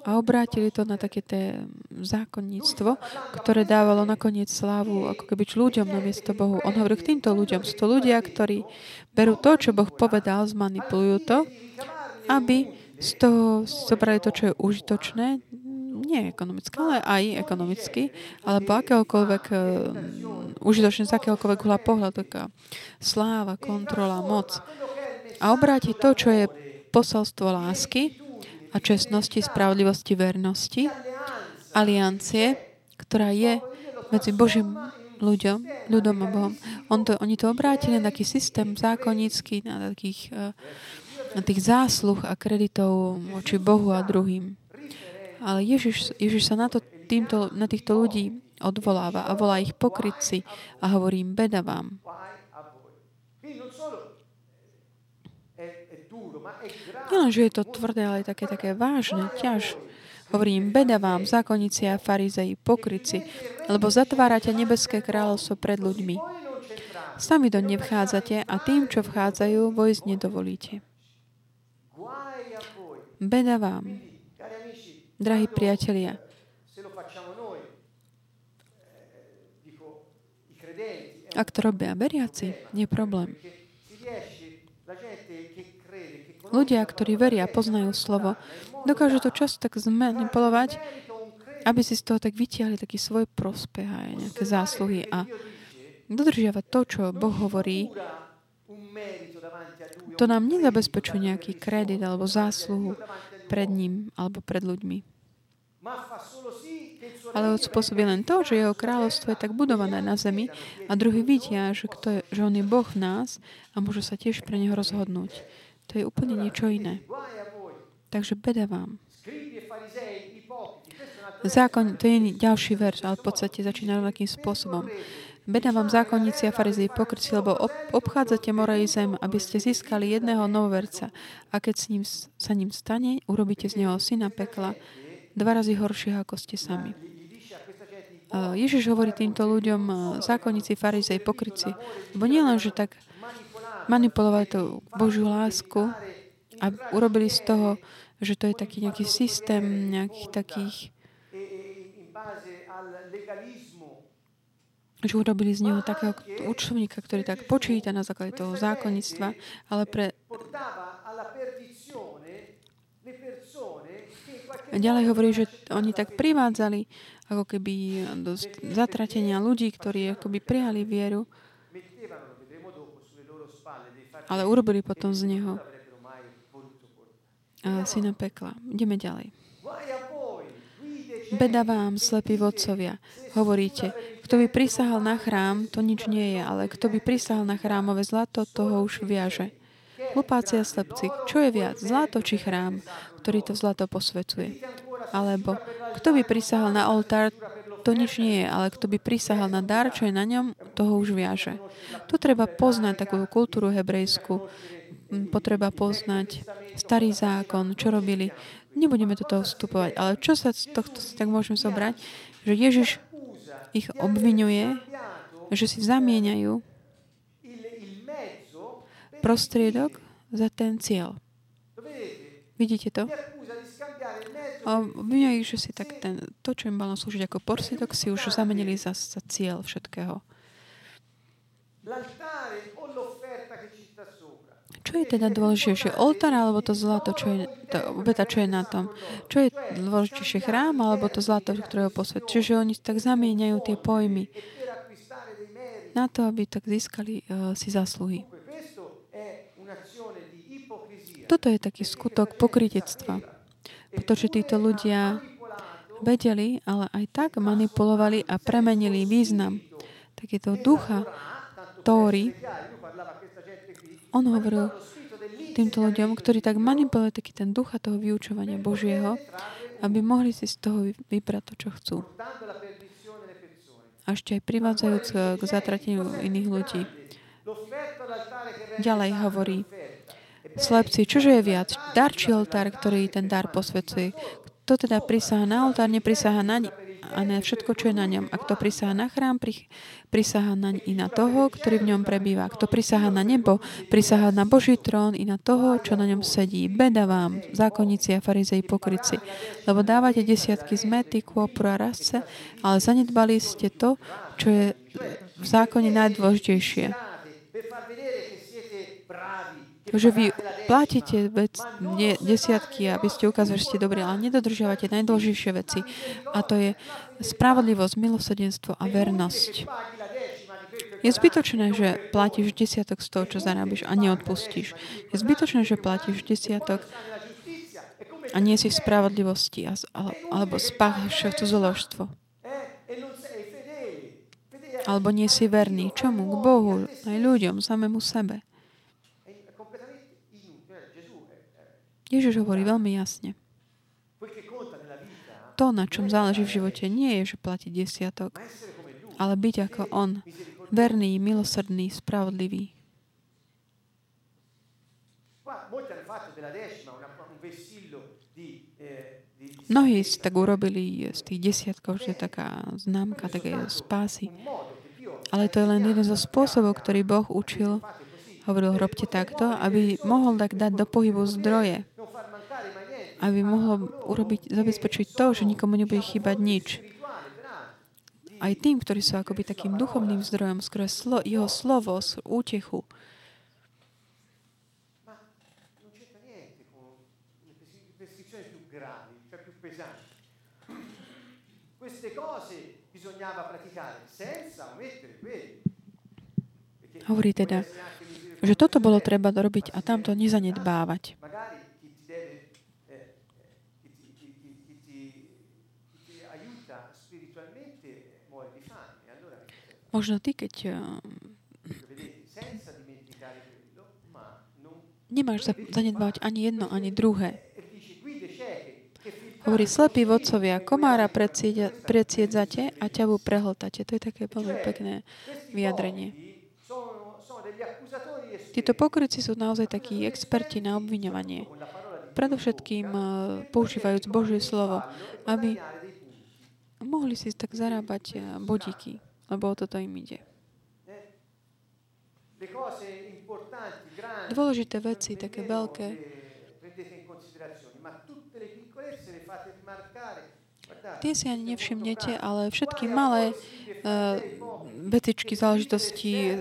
a obrátili to na také té zákonníctvo, ktoré dávalo nakoniec slávu ako keby ľuďom na miesto Bohu. On hovorí k týmto ľuďom. Sú to ľudia, ktorí berú to, čo Boh povedal, zmanipulujú to, aby z toho zobrali to, čo je užitočné, nie ekonomicky, ale aj ekonomicky, alebo akéhokoľvek uh, užitočné z akéhokoľvek hľa pohľadu, taká sláva, kontrola, moc. A obrátiť to, čo je posolstvo lásky, a čestnosti, spravodlivosti, vernosti, aliancie, ktorá je medzi Božím ľuďom, ľudom a Bohom. On to, oni to obrátili na taký systém zákonnícky, na takých eh, na tých zásluh a kreditov voči Bohu a druhým. Ale Ježiš, Ježiš sa na, to, týmto, na týchto ľudí odvoláva a volá ich pokrytci a hovorí im beda vám. Nielen, že je to tvrdé, ale také, také vážne, ťaž. Hovorím, beda vám, zákonníci a farizei, pokryci, lebo zatvárate nebeské kráľovstvo pred ľuďmi. Sami do nevchádzate a tým, čo vchádzajú, vojsť nedovolíte. Beda vám, drahí priatelia. Ak to robia veriaci, nie problém. Ľudia, ktorí veria, poznajú slovo, dokážu to často tak zmanipulovať, aby si z toho tak vytiahli taký svoj prospech a nejaké zásluhy a dodržiavať to, čo Boh hovorí, to nám nezabezpečuje nejaký kredit alebo zásluhu pred ním alebo pred ľuďmi. Ale spôsobí len to, že jeho kráľovstvo je tak budované na zemi a druhý vidia, že, kto je, že on je Boh v nás a môžu sa tiež pre neho rozhodnúť. To je úplne niečo iné. Takže beda vám. Zákon, to je ďalší verš, ale v podstate začína rovnakým spôsobom. Beda vám zákonníci a farizei pokrci, lebo ob, obchádzate morej zem, aby ste získali jedného novoverca. A keď s ním, sa ním stane, urobíte z neho syna pekla, dva razy horšieho, ako ste sami. Ježiš hovorí týmto ľuďom, zákonníci, farizei, pokryci, lebo nie len, že tak manipulovať tú Božiu lásku a urobili z toho, že to je taký nejaký systém nejakých takých že urobili z neho takého účtovníka, ktorý tak počíta na základe toho zákonnictva, ale pre... Ďalej hovorí, že oni tak privádzali ako keby do zatratenia ľudí, ktorí akoby prijali vieru ale urobili potom z neho syna pekla. Ideme ďalej. Beda vám, slepí vodcovia, hovoríte, kto by prisahal na chrám, to nič nie je, ale kto by prisahal na chrámové zlato, toho už viaže. Hlupáci a slepci, čo je viac, zlato či chrám, ktorý to zlato posvetuje? Alebo kto by prisahal na oltár, to nič nie je, ale kto by prisahal na dar, čo je na ňom, toho už viaže. Tu treba poznať takú kultúru hebrejskú, potreba poznať starý zákon, čo robili. Nebudeme do toho vstupovať, ale čo sa z tohto tak môžeme zobrať, že Ježiš ich obvinuje, že si zamieňajú prostriedok za ten cieľ. Vidíte to? Obvinujú, že si tak ten, to, čo im malo slúžiť ako porsitok, si už zamenili za, za cieľ všetkého. Čo je teda dôležitejšie? Oltár alebo to zlato, čo je, to obeta, čo je na tom? Čo je dôležitejšie? Chrám alebo to zlato, ktorého posvet? Čiže oni tak zamieňajú tie pojmy na to, aby tak získali uh, si zasluhy. Toto je taký skutok pokrytectva. Pretože títo ľudia vedeli, ale aj tak manipulovali a premenili význam takéto ducha Tóry. On hovoril týmto ľuďom, ktorí tak manipulujú taký ten ducha toho vyučovania Božieho, aby mohli si z toho vybrať to, čo chcú. A ešte aj privádzajúc k zatrateniu iných ľudí. Ďalej hovorí, slepci, čože je viac? Dar či oltár, ktorý ten dar posvedcuje? Kto teda prisáha na oltár, neprisáha na, a na všetko, čo je na ňom. A kto prisáha na chrám, prisáha na, i na toho, ktorý v ňom prebýva. Kto prisáha na nebo, prisáha na Boží trón i na toho, čo na ňom sedí. Beda vám, zákonníci a farizei pokryci, lebo dávate desiatky zmety, kôpru a rasce, ale zanedbali ste to, čo je v zákone najdôležitejšie že vy platíte vec, nie, desiatky, aby ste ukázali, že ste dobrí, ale nedodržiavate najdôležitejšie veci. A to je spravodlivosť, milosrdenstvo a vernosť. Je zbytočné, že platíš desiatok z toho, čo zarábiš a neodpustíš. Je zbytočné, že platíš desiatok a nie si v spravodlivosti alebo spáchaš cudzoložstvo. Alebo nie si verný. Čomu? K Bohu, aj ľuďom, samému sebe. Ježiš hovorí veľmi jasne. To, na čom záleží v živote, nie je, že platí desiatok, ale byť ako On, verný, milosrdný, spravodlivý. Mnohí si tak urobili z tých desiatkov, že je taká známka také spásy. Ale to je len jeden zo spôsobov, ktorý Boh učil. Hovoril, robte takto, aby mohol tak dať do pohybu zdroje aby mohol urobiť, zabezpečiť to, že nikomu nebude chýbať nič. Aj tým, ktorí sú akoby takým duchovným zdrojom, skôr slo, jeho slovo, útechu. Hovorí teda, že toto bolo treba robiť a tamto nezanedbávať. Možno ty, keď eh, nemáš zanedbávať ani jedno, ani druhé. Hovorí, slepí vodcovia, komára predsiedzate a ťavu prehltate. To je také veľmi pekné vyjadrenie. Títo pokryci sú naozaj takí experti na obviňovanie. Predovšetkým eh, používajúc Božie slovo, aby mohli si tak zarábať eh, bodíky lebo o toto im ide. Dôležité veci, také veľké, tie si ani nevšimnete, ale všetky malé uh, vecičky, záležitosti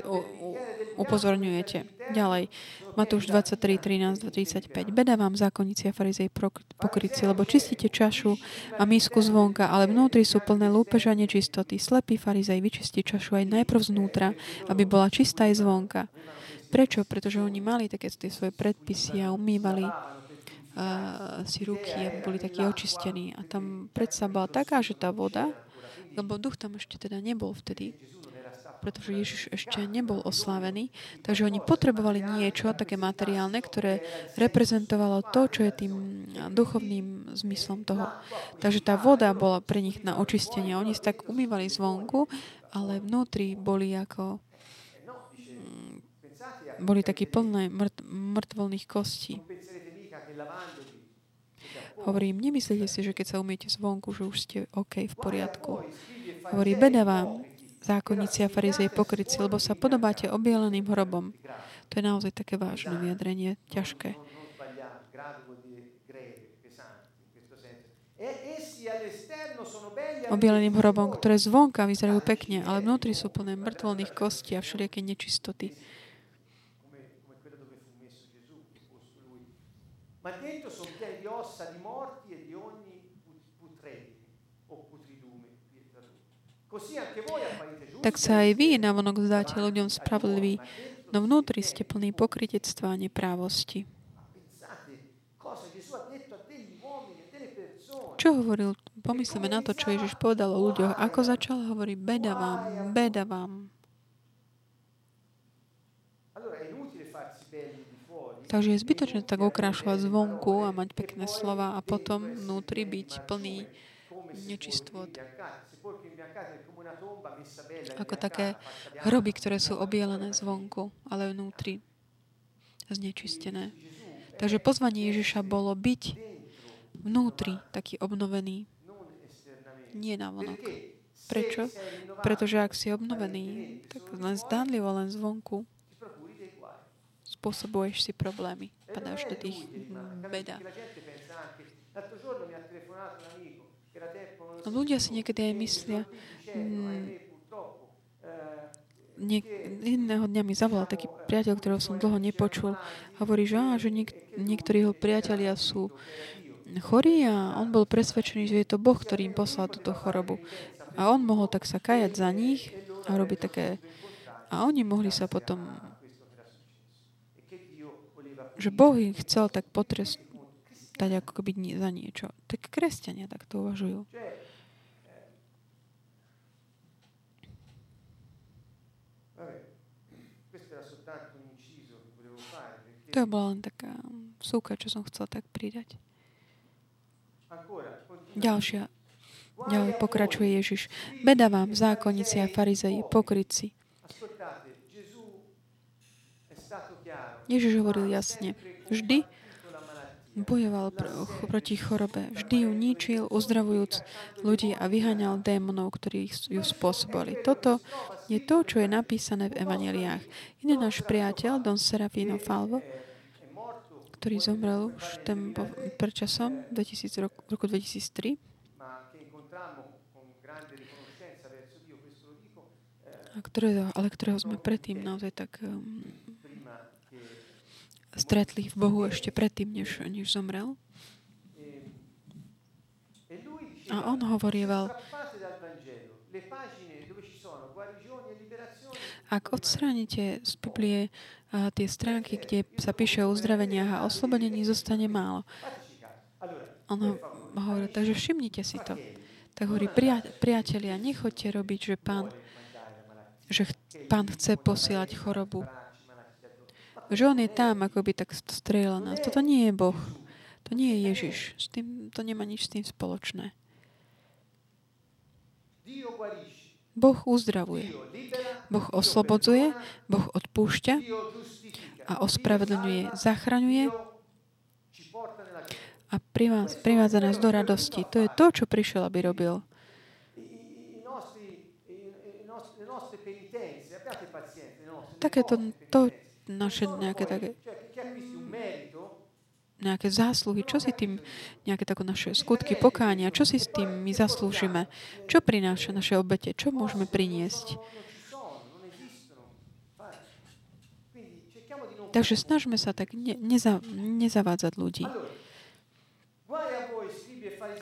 upozorňujete. Ďalej, Matúš 23, 13, 35. Beda vám, zákonníci a farizej pokryci, lebo čistíte čašu a mísku zvonka, ale vnútri sú plné lúpeža nečistoty. Slepý farizej vyčistí čašu aj najprv znútra, aby bola čistá aj zvonka. Prečo? Pretože oni mali také tie svoje predpisy a umývali uh, si ruky, aby boli takí očistení. A tam predsa bola taká, že tá voda, lebo duch tam ešte teda nebol vtedy, pretože Ježiš ešte nebol oslávený. Takže oni potrebovali niečo také materiálne, ktoré reprezentovalo to, čo je tým duchovným zmyslom toho. Takže tá voda bola pre nich na očistenie. Oni sa tak umývali zvonku, ale vnútri boli ako mm, boli takí plné mŕt, mŕtvolných kostí. Hovorím, nemyslíte si, že keď sa umiete zvonku, že už ste OK, v poriadku. Hovorí, beda vám, zákonníci a farizej pokryci, lebo sa podobáte obieleným hrobom. To je naozaj také vážne vyjadrenie, ťažké. Obieleným hrobom, ktoré zvonka vyzerajú pekne, ale vnútri sú plné mŕtvolných kostí a všelijaké nečistoty. Tak sa aj vy navonok zdáte ľuďom spravodliví, no vnútri ste plný pokrytectva a neprávosti. Čo hovoril? Pomyslíme na to, čo Ježiš povedal o ľuďoch. Ako začal hovoriť, beda vám, beda vám. Takže je zbytočné tak okrášľať zvonku a mať pekné slova a potom vnútri byť plný nečistot. Ako také hroby, ktoré sú obielené zvonku, ale vnútri znečistené. Takže pozvanie Ježiša bolo byť vnútri taký obnovený, nie na vonok. Prečo? Pretože ak si obnovený, tak len zdánlivo, len zvonku, spôsobuješ si problémy. Padáš do tých beda. Ľudia si niekedy aj myslia, mm, niek- dňa mi zavolal taký priateľ, ktorého som dlho nepočul. Hovorí, že, á, že niek- niektorí jeho priatelia sú chorí a on bol presvedčený, že je to Boh, ktorý im poslal túto chorobu. A on mohol tak sa kajať za nich a robiť také... A oni mohli sa potom... Že Boh ich chcel tak potrestať ako keby za niečo. Tak kresťania tak to uvažujú. To bola len taká súka, čo som chcel tak pridať. Ďalšia. Ďalej pokračuje Ježiš. Beda vám, zákonníci a farizeji, pokryci. Ježiš hovoril jasne. Vždy bojoval pr- proti chorobe. Vždy ju ničil, uzdravujúc ľudí a vyháňal démonov, ktorí ju spôsobili. Toto je to, čo je napísané v evaneliách. Iný náš priateľ, Don Serafino Falvo, ktorý zomrel už ten pred časom, 2000, roku, roku 2003, a ktorého, ale ktorého sme predtým naozaj tak um, stretli v Bohu ešte predtým, než, než zomrel. A on hovorieval, Ak odstránite z Biblie tie stránky, kde sa píše o uzdraveniach a oslobodení, zostane málo. On hovorí, takže všimnite si to. Tak hovorí, priatelia, nechoďte robiť, že pán, že pán chce posielať chorobu. Že on je tam, ako by tak strieľa nás. Toto nie je Boh. To nie je Ježiš. S tým, to nemá nič s tým spoločné. Boh uzdravuje. Boh oslobodzuje, Boh odpúšťa a ospravedlňuje, zachraňuje a privádza nás do radosti. To je to, čo prišiel, aby robil. Takéto to naše nejaké také nejaké zásluhy, čo si tým, nejaké tako naše skutky pokánia, čo si s tým my zaslúžime, čo prináša naše obete, čo môžeme priniesť. Takže snažme sa tak ne, neza, nezavádzať ľudí.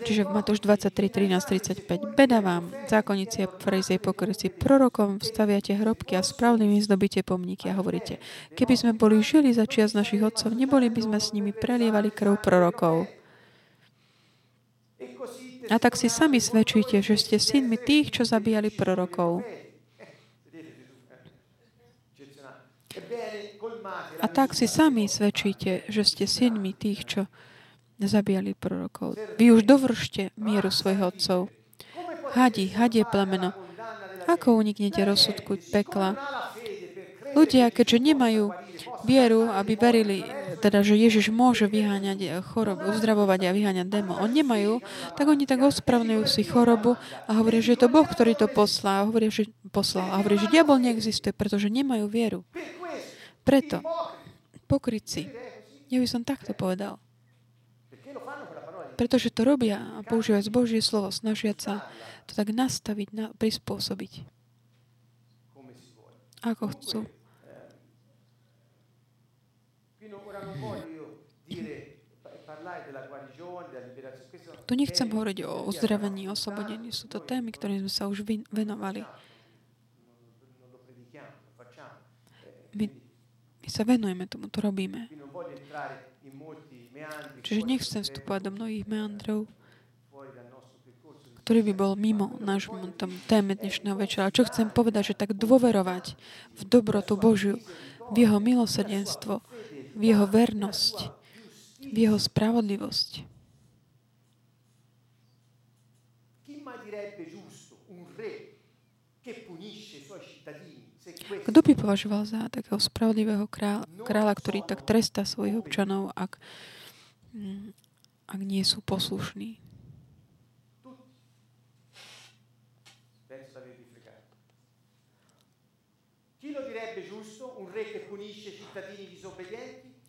Čiže v Matúš 23, 13, 35. Beda vám, zákonníci a farizej pokryci, prorokom vstaviate hrobky a správnymi zdobíte pomníky a hovoríte, keby sme boli žili za čias našich otcov, neboli by sme s nimi prelievali krv prorokov. A tak si sami svedčíte, že ste synmi tých, čo zabíjali prorokov. A tak si sami svedčíte, že ste synmi tých, čo zabíjali prorokov. Vy už dovršte mieru svojich otcov. Hadi, hadie plemeno. Ako uniknete rozsudku pekla? Ľudia, keďže nemajú vieru, aby verili, teda, že Ježiš môže vyháňať chorobu, uzdravovať a vyháňať démo. On nemajú, tak oni tak ospravňujú si chorobu a hovoria, že je to Boh, ktorý to poslal. A hovoria, že poslal. A hovoria, že diabol neexistuje, pretože nemajú vieru. Preto, pokryci, ja by som takto povedal. Pretože to robia a používajú Božie slovo, snažia sa to tak nastaviť, na, prispôsobiť. Ako chcú. Tu nechcem hovoriť o uzdravení, oslobodení. Sú to témy, ktoré sme sa už venovali. My, my sa venujeme tomu, to robíme. Čiže nechcem vstupovať do mnohých meandrov, ktorý by bol mimo nášmu tom téme dnešného večera. Čo chcem povedať, že tak dôverovať v dobrotu Božiu, v jeho milosrdenstvo, v jeho vernosť, v jeho spravodlivosť. Kto by považoval za takého spravodlivého kráľa, kráľa ktorý tak trestá svojich občanov, ak, ak nie sú poslušní?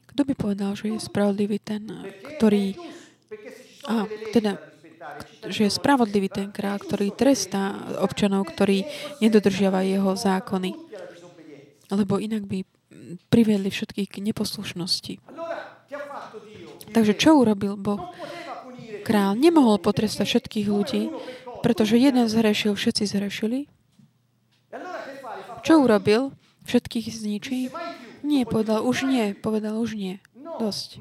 Kto by povedal, že je spravodlivý ten, ktorý... A, teda, že je spravodlivý ten král, ktorý trestá občanov, ktorí nedodržiavajú jeho zákony. Lebo inak by priviedli všetkých k neposlušnosti. Takže čo urobil Boh? Král nemohol potrestať všetkých ľudí, pretože jeden zhrešil, všetci zhrešili. Čo urobil? Všetkých zničí? Nie, povedal už nie, povedal už nie. Dosť.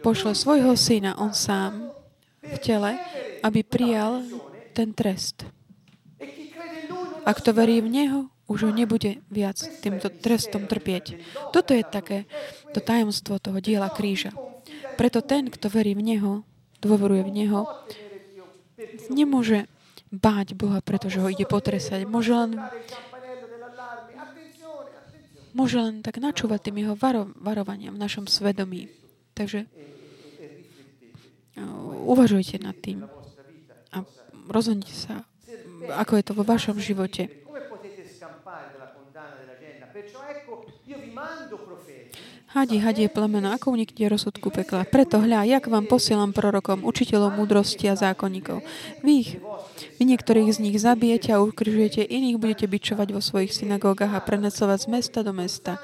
Pošle svojho syna, on sám, v tele, aby prijal ten trest. A kto verí v Neho, už ho nebude viac týmto trestom trpieť. Toto je také to tajomstvo toho diela kríža. Preto ten, kto verí v Neho, dôveruje v Neho, nemôže báť Boha, pretože ho ide potresať. Môže len môže len tak načúvať tým jeho varo, varovaniam v našom svedomí. Takže uvažujte nad tým a rozhodnite sa, ako je to vo vašom živote. Hadi, hadie plemeno, ako uniknete rozsudku pekla. Preto hľa, jak vám posielam prorokom, učiteľov múdrosti a zákonníkov. Vy ich, vy niektorých z nich zabijete a ukrižujete, iných budete bičovať vo svojich synagógach a prenecovať z mesta do mesta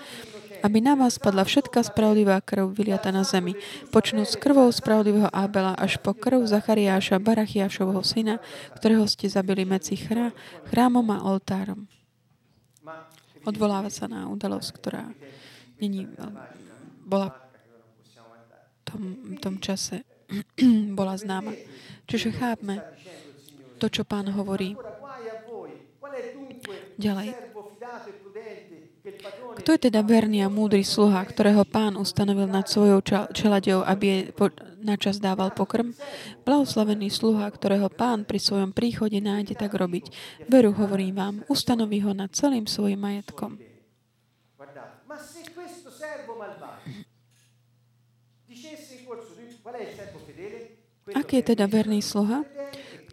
aby na vás padla všetká spravodlivá krv vyliata na zemi, počnúť s krvou spravodlivého Abela až po krv Zachariáša, Barachiášovho syna, ktorého ste zabili medzi chrá, chrámom a oltárom. Odvoláva sa na udalosť, ktorá není bola v tom, tom čase bola známa. Čiže chápme to, čo pán hovorí. Ďalej. Kto je teda verný a múdry sluha, ktorého pán ustanovil nad svojou čeladiou, aby je načas dával pokrm? Blahoslavený sluha, ktorého pán pri svojom príchode nájde tak robiť. Veru, hovorím vám, ustanoví ho nad celým svojim majetkom. Aký je teda verný sluha,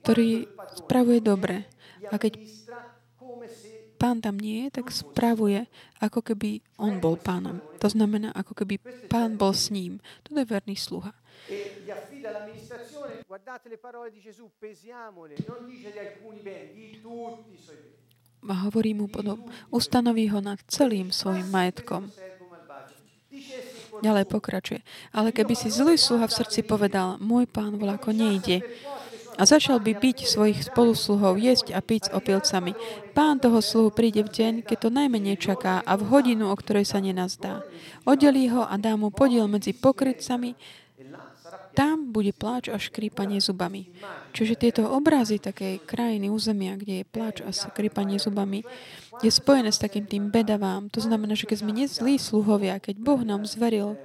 ktorý spravuje dobre? A keď pán tam nie je, tak spravuje, ako keby on bol pánom. To znamená, ako keby pán bol s ním. To je verný sluha. A hovorí mu potom, ustanoví ho nad celým svojim majetkom. Ďalej pokračuje. Ale keby si zlý sluha v srdci povedal, môj pán voľako nejde, a začal by byť svojich spolusluhov, jesť a piť s opilcami. Pán toho sluhu príde v deň, keď to najmenej čaká a v hodinu, o ktorej sa nenazdá. Oddelí ho a dá mu podiel medzi pokrytcami, tam bude pláč a škrípanie zubami. Čiže tieto obrazy takej krajiny, územia, kde je pláč a škrípanie zubami, je spojené s takým tým bedavám. To znamená, že keď sme nezlí sluhovia, keď Boh nám zveril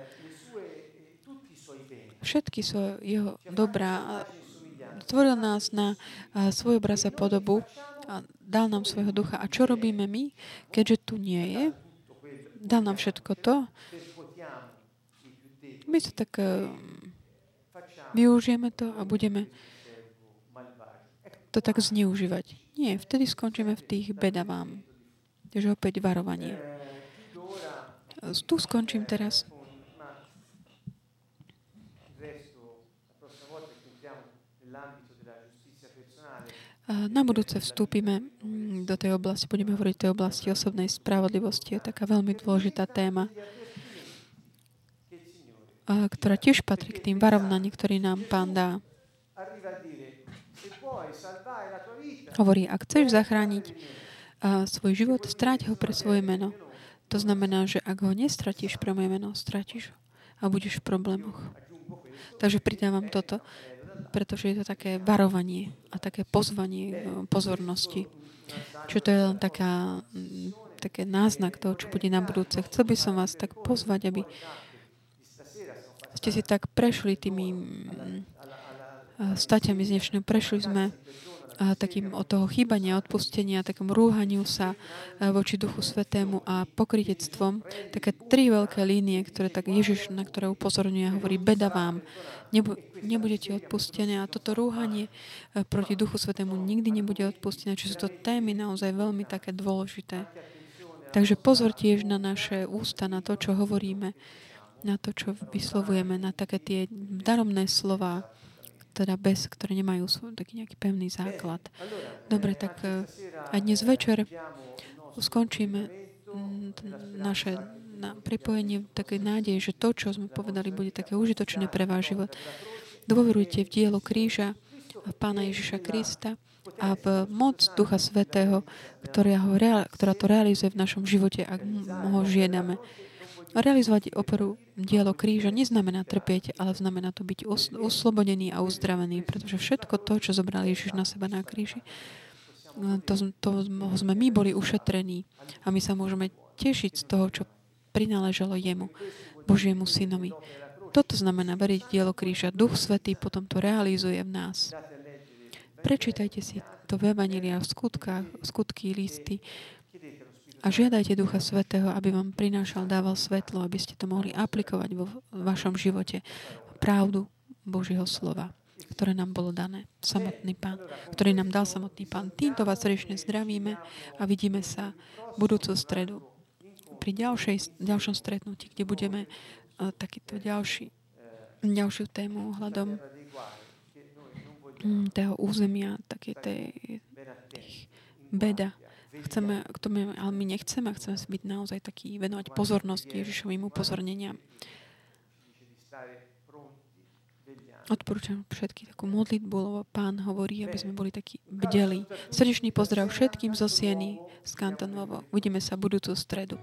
všetky svoje jeho dobrá stvoril nás na svoj obraz a podobu a dal nám svojho ducha. A čo robíme my, keďže tu nie je? Dal nám všetko to. My sa tak využijeme to a budeme to tak zneužívať. Nie, vtedy skončíme v tých bedavám. Takže opäť varovanie. Tu skončím teraz. Na budúce vstúpime mm, do tej oblasti, budeme hovoriť o tej oblasti osobnej spravodlivosti. Je taká veľmi dôležitá téma, ktorá tiež patrí k tým varovnaní, ktorý nám Pán dá. Hovorí, ak chceš zachrániť svoj život, stráť ho pre svoje meno. To znamená, že ak ho nestratíš pre moje meno, stratíš ho a budeš v problémoch. Takže pridávam toto pretože je to také varovanie a také pozvanie e, pozornosti. Čo to je len taká, také náznak toho, čo bude na budúce. Chcel by som vás tak pozvať, aby ste si tak prešli tými mm, staťami z dnešného. Prešli sme a takým od toho chýbania, odpustenia, takom rúhaniu sa voči Duchu Svetému a pokrytectvom. Také tri veľké línie, ktoré tak Ježiš, na ktoré upozorňuje a hovorí, beda vám, nebu- nebudete odpustené a toto rúhanie proti Duchu Svetému nikdy nebude odpustené. Čiže sú to témy naozaj veľmi také dôležité. Takže pozor tiež na naše ústa, na to, čo hovoríme, na to, čo vyslovujeme, na také tie daromné slova, teda bez, ktoré nemajú svoj taký nejaký pevný základ. Dobre, tak eh, aj dnes večer skončíme mm, naše na pripojenie také nádej, že to, čo sme povedali, bude také užitočné pre váš život. Dôverujte v dielo kríža v Pána Ježiša Krista a v moc Ducha Svetého, ktorá, ho, ktorá to realizuje v našom živote, ak ho žiadame. Realizovať operu dielo kríža neznamená trpieť, ale znamená to byť uslobodený a uzdravený, pretože všetko to, čo zobral Ježiš na seba na kríži, to, to sme my boli ušetrení a my sa môžeme tešiť z toho, čo prináležalo jemu, Božiemu synovi. Toto znamená veriť dielo kríža. Duch Svetý potom to realizuje v nás. Prečítajte si to v Evangelia v skutkách, skutky, listy, a žiadajte Ducha Svetého, aby vám prinášal, dával svetlo, aby ste to mohli aplikovať vo vašom živote. Pravdu Božieho slova, ktoré nám bolo dané. Samotný Pán, ktorý nám dal samotný Pán. Týmto vás srdečne zdravíme a vidíme sa budúcu stredu pri ďalšej, ďalšom stretnutí, kde budeme uh, takýto ďalší, ďalšiu tému ohľadom mm, toho územia, také tej, beda, Chceme k tomu, ale my nechceme, chceme byť naozaj taký, venovať pozornosť Ježišovým upozorneniam. Odporúčam všetky takú modlitbu, lebo Pán hovorí, aby sme boli takí bdeli. Srdečný pozdrav všetkým zo Sieny z Kantonovo. Uvidíme sa budúcu stredu.